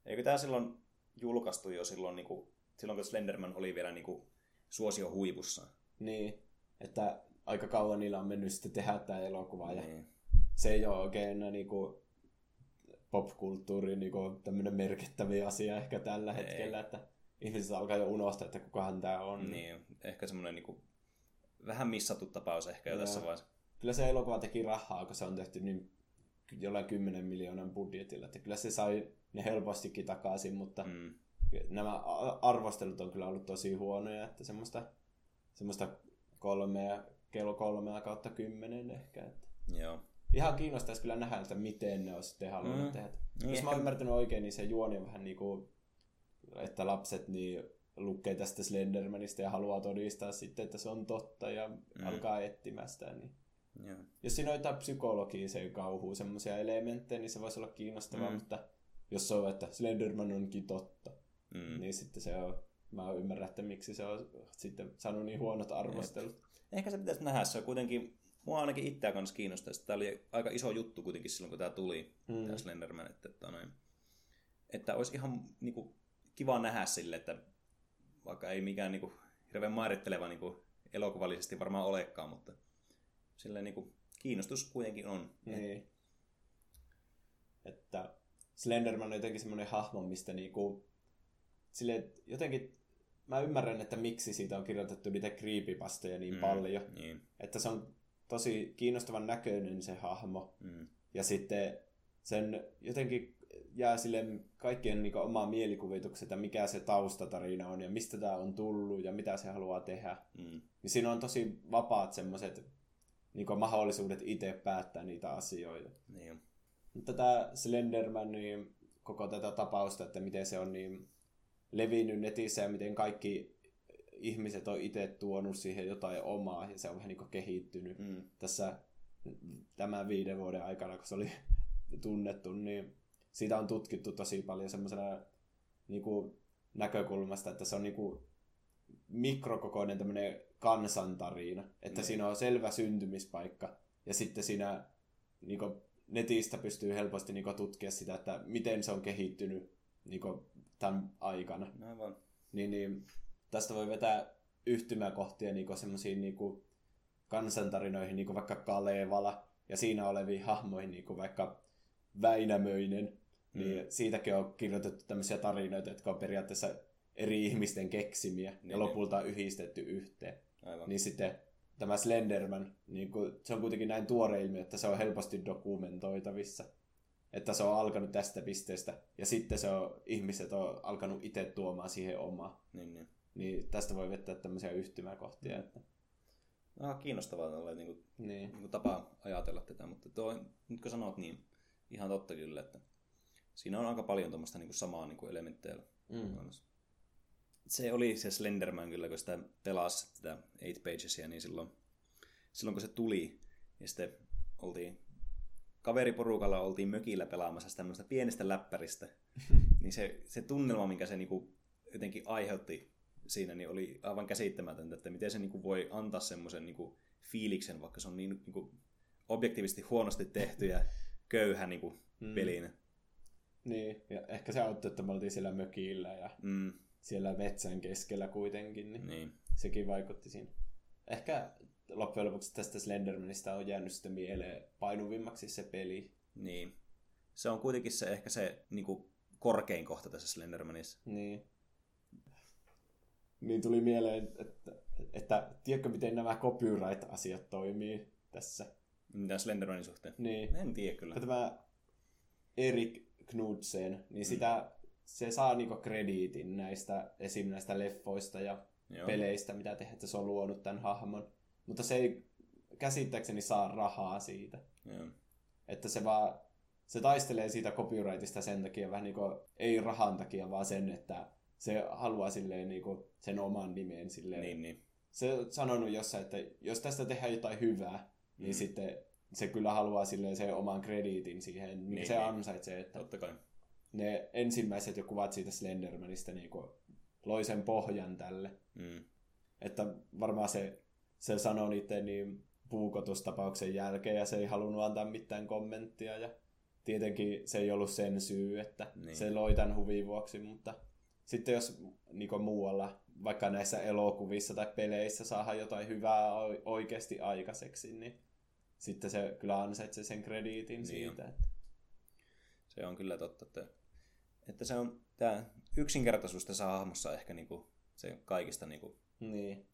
Eikö tämä silloin julkaistu jo silloin, niin kuin, silloin kun Slenderman oli vielä niin kuin, suosio huipussa? niin, että aika kauan niillä on mennyt sitten tehdä tämä elokuva ja Niin. se ei ole oikein enää niinku popkulttuurin niinku tämmöinen merkittäviä asia ehkä tällä Ei. hetkellä, että ihmiset alkaa jo unohtaa, että kukahan tämä on. niin. Ehkä semmoinen niin kuin, vähän missattu tapaus ehkä jo tässä vaiheessa. Kyllä se elokuva teki rahaa, kun se on tehty niin jollain 10 miljoonan budjetilla, että kyllä se sai ne helpostikin takaisin, mutta mm. Nämä arvostelut on kyllä ollut tosi huonoja, että semmoista, semmoista kolmea, kello kolmea kautta kymmenen ehkä. Että. Joo. Ihan kiinnostaisi kyllä nähdä, että miten ne olisi sitten halunnut Mm. tehdä. Niin, Jos mä oon ymmärtänyt oikein, niin se juoni on vähän niin kuin, että lapset niin lukee tästä Slendermanista ja haluaa todistaa sitten, että se on totta ja Mm. alkaa etsimästä. Niin. Joo. Jos siinä on jotain psykologiseen kauhuun semmoisia elementtejä, niin se voisi olla kiinnostavaa, Mm. mutta jos se on, että Slenderman onkin totta, Mm. niin sitten se on, mä ymmärrän, että miksi se on sitten saanut niin huonot arvostelut. Ehkä se pitäisi nähdä. Se on kuitenkin, mua ainakin itseä kanssa kiinnostaa. Tämä oli aika iso juttu kuitenkin silloin, kun tämä tuli, mm. Mm. tämä Slenderman. Että, että, noin, että olisi ihan niin kuin, kiva nähdä sille, että vaikka ei mikään niin kuin, hirveän mairitteleva niin kuin, elokuvallisesti varmaan olekaan, mutta silleen niin kuin, kiinnostus kuitenkin on. Niin. Että Slenderman on jotenkin semmoinen hahmo, mistä niinku, sille jotenkin, mä ymmärrän, että miksi siitä on kirjoitettu niitä creepypastoja niin mm. paljon. Niin. Että se on tosi kiinnostavan näköinen se hahmo. Mm. Ja sitten sen jotenkin jää sille kaikkien niin omaa mielikuvitukset, että mikä se taustatarina on ja mistä tämä on tullut ja mitä se haluaa tehdä. Mm. Niin siinä on tosi vapaat semmoiset niin mahdollisuudet itse päättää niitä asioita. Niin. Mutta tämä Slenderman, niin koko tätä tapausta, että miten se on niin levinnyt netissä ja miten kaikki ihmiset on itse tuonut siihen jotain omaa ja se on vähän niin kehittynyt Mm. tässä tämän viiden vuoden aikana, kun se oli tunnettu, niin siitä on tutkittu tosi paljon semmoisena niin kuin näkökulmasta, että se on niinku mikrokokoinen tämmöinen kansantarina. Että Niin. siinä on selvä syntymispaikka. Ja sitten siinä niinku, netistä pystyy helposti niinku, tutkia sitä, että miten se on kehittynyt niinku, tämän aikana. Aivan. Niin, niin tästä voi vetää yhtymäkohtia niinku, semmoisiin niinku, kansantarinoihin, niinku vaikka Kalevala, ja siinä oleviin hahmoihin, niinku vaikka Väinämöinen, niin Mm. siitäkin on kirjoitettu tämmöisiä tarinoita, jotka on periaatteessa eri ihmisten keksimiä Niin, ja lopulta yhdistetty yhteen. Aivan. Niin sitten tämä Slenderman, niin kuin, se on kuitenkin näin tuore ilmiö, että se on helposti dokumentoitavissa. Että se on alkanut tästä pisteestä, ja sitten se on, ihmiset on alkanut itse tuomaan siihen omaa. Niin, niin. Niin tästä voi vettää tämmöisiä yhtymäkohtia. Että, Ah, kiinnostavaa tällainen niin kuin, niin. niin kuin tapa ajatella tätä, mutta tuo, nyt kun sanot, niin ihan totta kyllä, että siinä on aika paljon tuommoista niin samaa niin kuin elementtejä Mm. olemassa. Se oli se Slenderman kyllä, kun sitä pelasi tätä 8 Pagesia, niin silloin, silloin kun se tuli, ja sitten oltiin kaveriporukalla oltiin mökillä pelaamassa tämmöistä pienestä läppäristä, niin se, se tunnelma, minkä se niinku jotenkin aiheutti siinä, niin oli aivan käsittämätöntä, että miten se niinku voi antaa semmoisen niinku fiiliksen, vaikka se on niin niinku objektiivisesti huonosti tehty ja köyhä niinku Mm. pelinä. niin. Ja ehkä se auttoi, että me oltiin siellä mökillä ja Mm, siellä metsän keskellä kuitenkin. Niin. niin. sekin vaikutti siinä. Ehkä loppujen lopuksi tästä Slendermanista on jäänyt sitten mieleen painuvimmaksi se peli. Niin. Se on kuitenkin se ehkä se niin kuin, korkein kohta tässä Slendermanissa. Niin. Niin tuli mieleen, että, että tiedätkö miten nämä copyright-asiat toimii tässä? Mitä Slendermanin suhteen? Niin. En tiedä kyllä. Tämä Erik Knudsen, niin sitä, se saa niinku krediitin näistä, esim. näistä leffoista ja Joo. peleistä, mitä tehdään, että se on luonut tämän hahmon. Mutta se ei käsittääkseni saa rahaa siitä. Joo. Että se vaan, se taistelee siitä copyrightista sen takia vähän niin kuin, ei rahan takia, vaan sen, että se haluaa silleen niin kuin sen oman nimen silleen. Niin, niin. Se on sanonut jossain, että jos tästä tehdään jotain hyvää, niin Mm. sitten se kyllä haluaa silleen sen oman krediitin siihen, niin, Niin, se niin. ansaitsee, että Totta kai. Ne ensimmäiset jo kuvat siitä Slendermanista niin kuin loi sen pohjan tälle. Mm. Että varmaan se, se sanoi niiden niin puukotustapauksen jälkeen ja se ei halunnut antaa mitään kommenttia ja tietenkin se ei ollut sen syy, että Niin. se loi tämän huvin vuoksi, mutta sitten jos niin muualla, vaikka näissä elokuvissa tai peleissä saadaan jotain hyvää oikeasti aikaiseksi, niin sitten se kyllä ansaitsee sen krediitin Niin siitä. Että, Se on kyllä totta, että, että se on tämä yksinkertaisuus tässä hahmossa ehkä niinku se kaikista niinku, niin.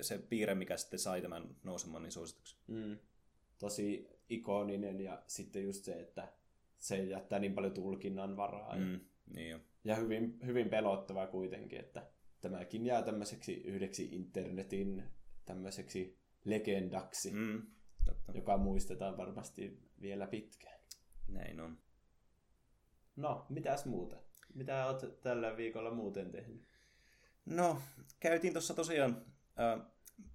se piirre, mikä sitten sai tämän nousemaan niin suosituksi. Mm. Tosi ikoninen ja sitten just se, että se jättää niin paljon tulkinnan varaa. ja- Mm. Niin jo. Ja hyvin, hyvin pelottava kuitenkin, että tämäkin jää tämmöiseksi yhdeksi internetin tämmöiseksi legendaksi, mm. Mm. Totta. joka muistetaan varmasti vielä pitkään. Näin on. No, mitäs muuta? Mitä oot tällä viikolla muuten tehnyt? No, käytiin tuossa tosiaan äh,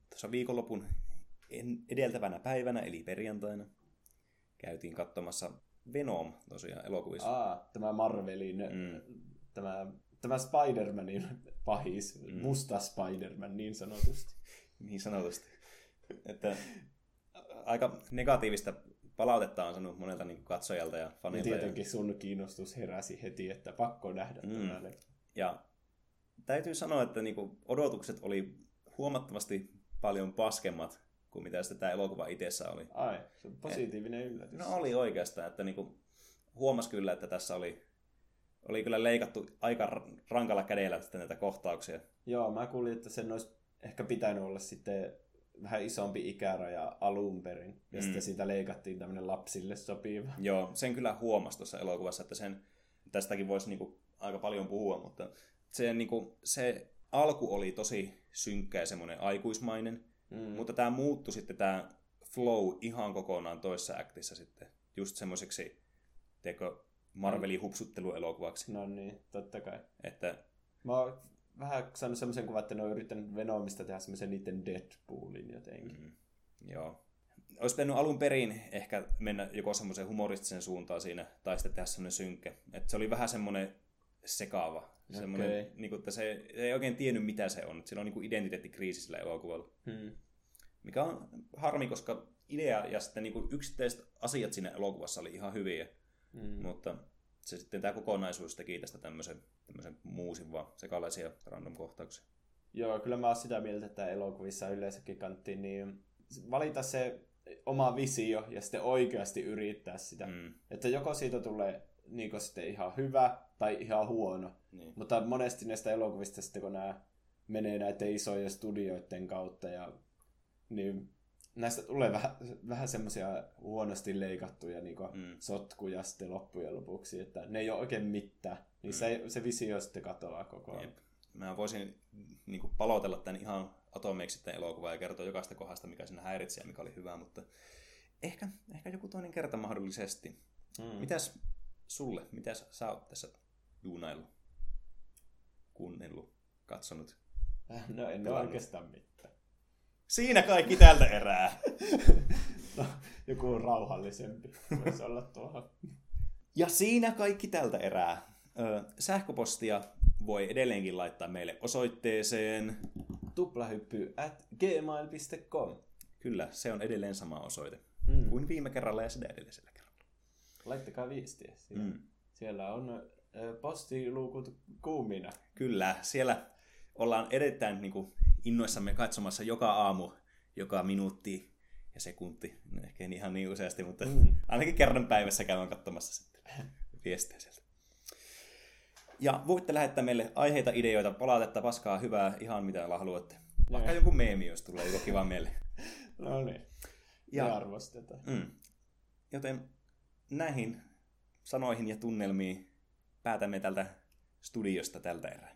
tuossa viikonlopun edeltävänä päivänä, eli perjantaina, käytiin katsomassa Venom tosiaan elokuvissa. Aa, tämä Marvelin, Mm. tämä, tämä Spider-Manin pahis, mm. musta Spider-Man niin sanotusti. Niin sanotusti. Että aika negatiivista palautetta on saanut monelta niin katsojalta ja Ja fanilta. Ja, tietenkin sun kiinnostus heräsi heti, että pakko nähdä Mm. tämä leffa. ja täytyy sanoa, että niin odotukset oli huomattavasti paljon paskemmat kuin mitä sitten tämä elokuva itsessä oli. Ai, se on positiivinen yllätys. No oli oikeastaan, että niinku huomasi kyllä, että tässä oli, oli kyllä leikattu aika rankalla kädellä sitten näitä kohtauksia. Joo, mä kuulin, että sen olisi ehkä pitänyt olla sitten vähän isompi ikäraja alun perin. Ja Mm. mm. sitten siitä leikattiin tämmöinen lapsille sopiva. Joo, sen kyllä huomasi tuossa elokuvassa, että sen, tästäkin voisi niinku aika paljon puhua, mutta se, niinku, se alku oli tosi synkkä ja semmoinen aikuismainen, Mm. mutta tämä muuttui sitten tämä flow ihan kokonaan toisessa actissa sitten, just semmoiseksi, teekö, Marvelin hupsutteluelokuvaksi. No niin, totta kai. Että Mä oon vähän saanut semmoisen kuvan, että ne on yrittänyt Venomista tehdä semmoisen niiden Deadpoolin jotenkin. Mm, joo. Olisi pitänyt alun perin ehkä mennä joko semmoiseen humoristisen suuntaan siinä, tai sitten tehdä semmoinen synkkä. Et se oli vähän semmoinen sekaava. Okei. Semmoinen, niin kuin, että se, se ei oikein tiennyt, mitä se on. Sillä on niin kuin identiteettikriisi sillä elokuvalla. Hmm. Mikä on harmi, koska idea ja sitten niin kuin yksittäiset asiat siinä elokuvassa oli ihan hyviä. Hmm. Mutta se sitten tämä kokonaisuus teki tästä tämmöisen, tämmöisen muusin vaan sekalaisia random kohtauksia. Joo, kyllä mä oon sitä mieltä, että elokuvissa yleensäkin kannattiin niin valita se oma visio ja sitten oikeasti yrittää sitä. Mm. Että joko siitä tulee niin sitten ihan hyvä tai ihan huono. Niin. Mutta monesti näistä elokuvista sitten, kun nämä menee näiden isojen studioiden kautta, ja, niin näistä tulee vähän, vähän semmoisia huonosti leikattuja niin Mm. sotkuja sitten loppujen lopuksi, että ne ei ole oikein mitään. Niin Mm. se, se visio sitten katoaa koko ajan. Jep. Mä voisin niin kuin, palotella tämän ihan atomeiksi tämän elokuvan ja kertoa jokaista kohdasta, mikä siinä häiritsi ja mikä oli hyvä, mutta ehkä, ehkä joku toinen kerta mahdollisesti. Mm. Mitäs sulle, mitäs sä oot tässä duunaillut, kuunnellut, katsonut? No en ole oikeastaan mitään. Siinä kaikki tältä erää. No, joku rauhallisempi voisi olla tuohon. Ja siinä kaikki tältä erää. Sähköpostia voi edelleenkin laittaa meille osoitteeseen. Tuplahyppy at gmail.com. Kyllä, se on edelleen sama osoite Mm. kuin viime kerralla ja sitä edellisellä kerralla. Laittakaa viestiä. Siellä, Mm. siellä on postiluukut kuumina. Kyllä, siellä ollaan erittäin niin kuin, innoissamme katsomassa joka aamu, joka minuutti ja sekunti. No, ehkä en ihan niin useasti, mutta Mm. ainakin kerran päivässä käydään katsomassa sitten viestejä sieltä. Ja voitte lähettää meille aiheita, ideoita, palautetta, paskaa, hyvää, ihan mitä haluatte. Vaikka Joo. joku meemi, jos tulee joku kiva mieleen. No niin. Ja- Ja arvostetaan. Mm. Joten näihin sanoihin ja tunnelmiin päätämme tältä studiosta tältä erää.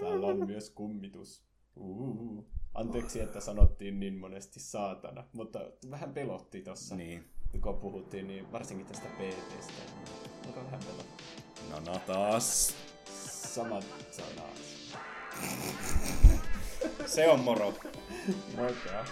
Täällä on myös kummitus. Anteeksi, että sanottiin niin monesti saatana, mutta vähän pelotti tossa, Niin. kun puhuttiin, niin varsinkin tästä PTstä. Alkaa vähän pelottaa. No no taas. Samat sanat. Se on moro. Moikka.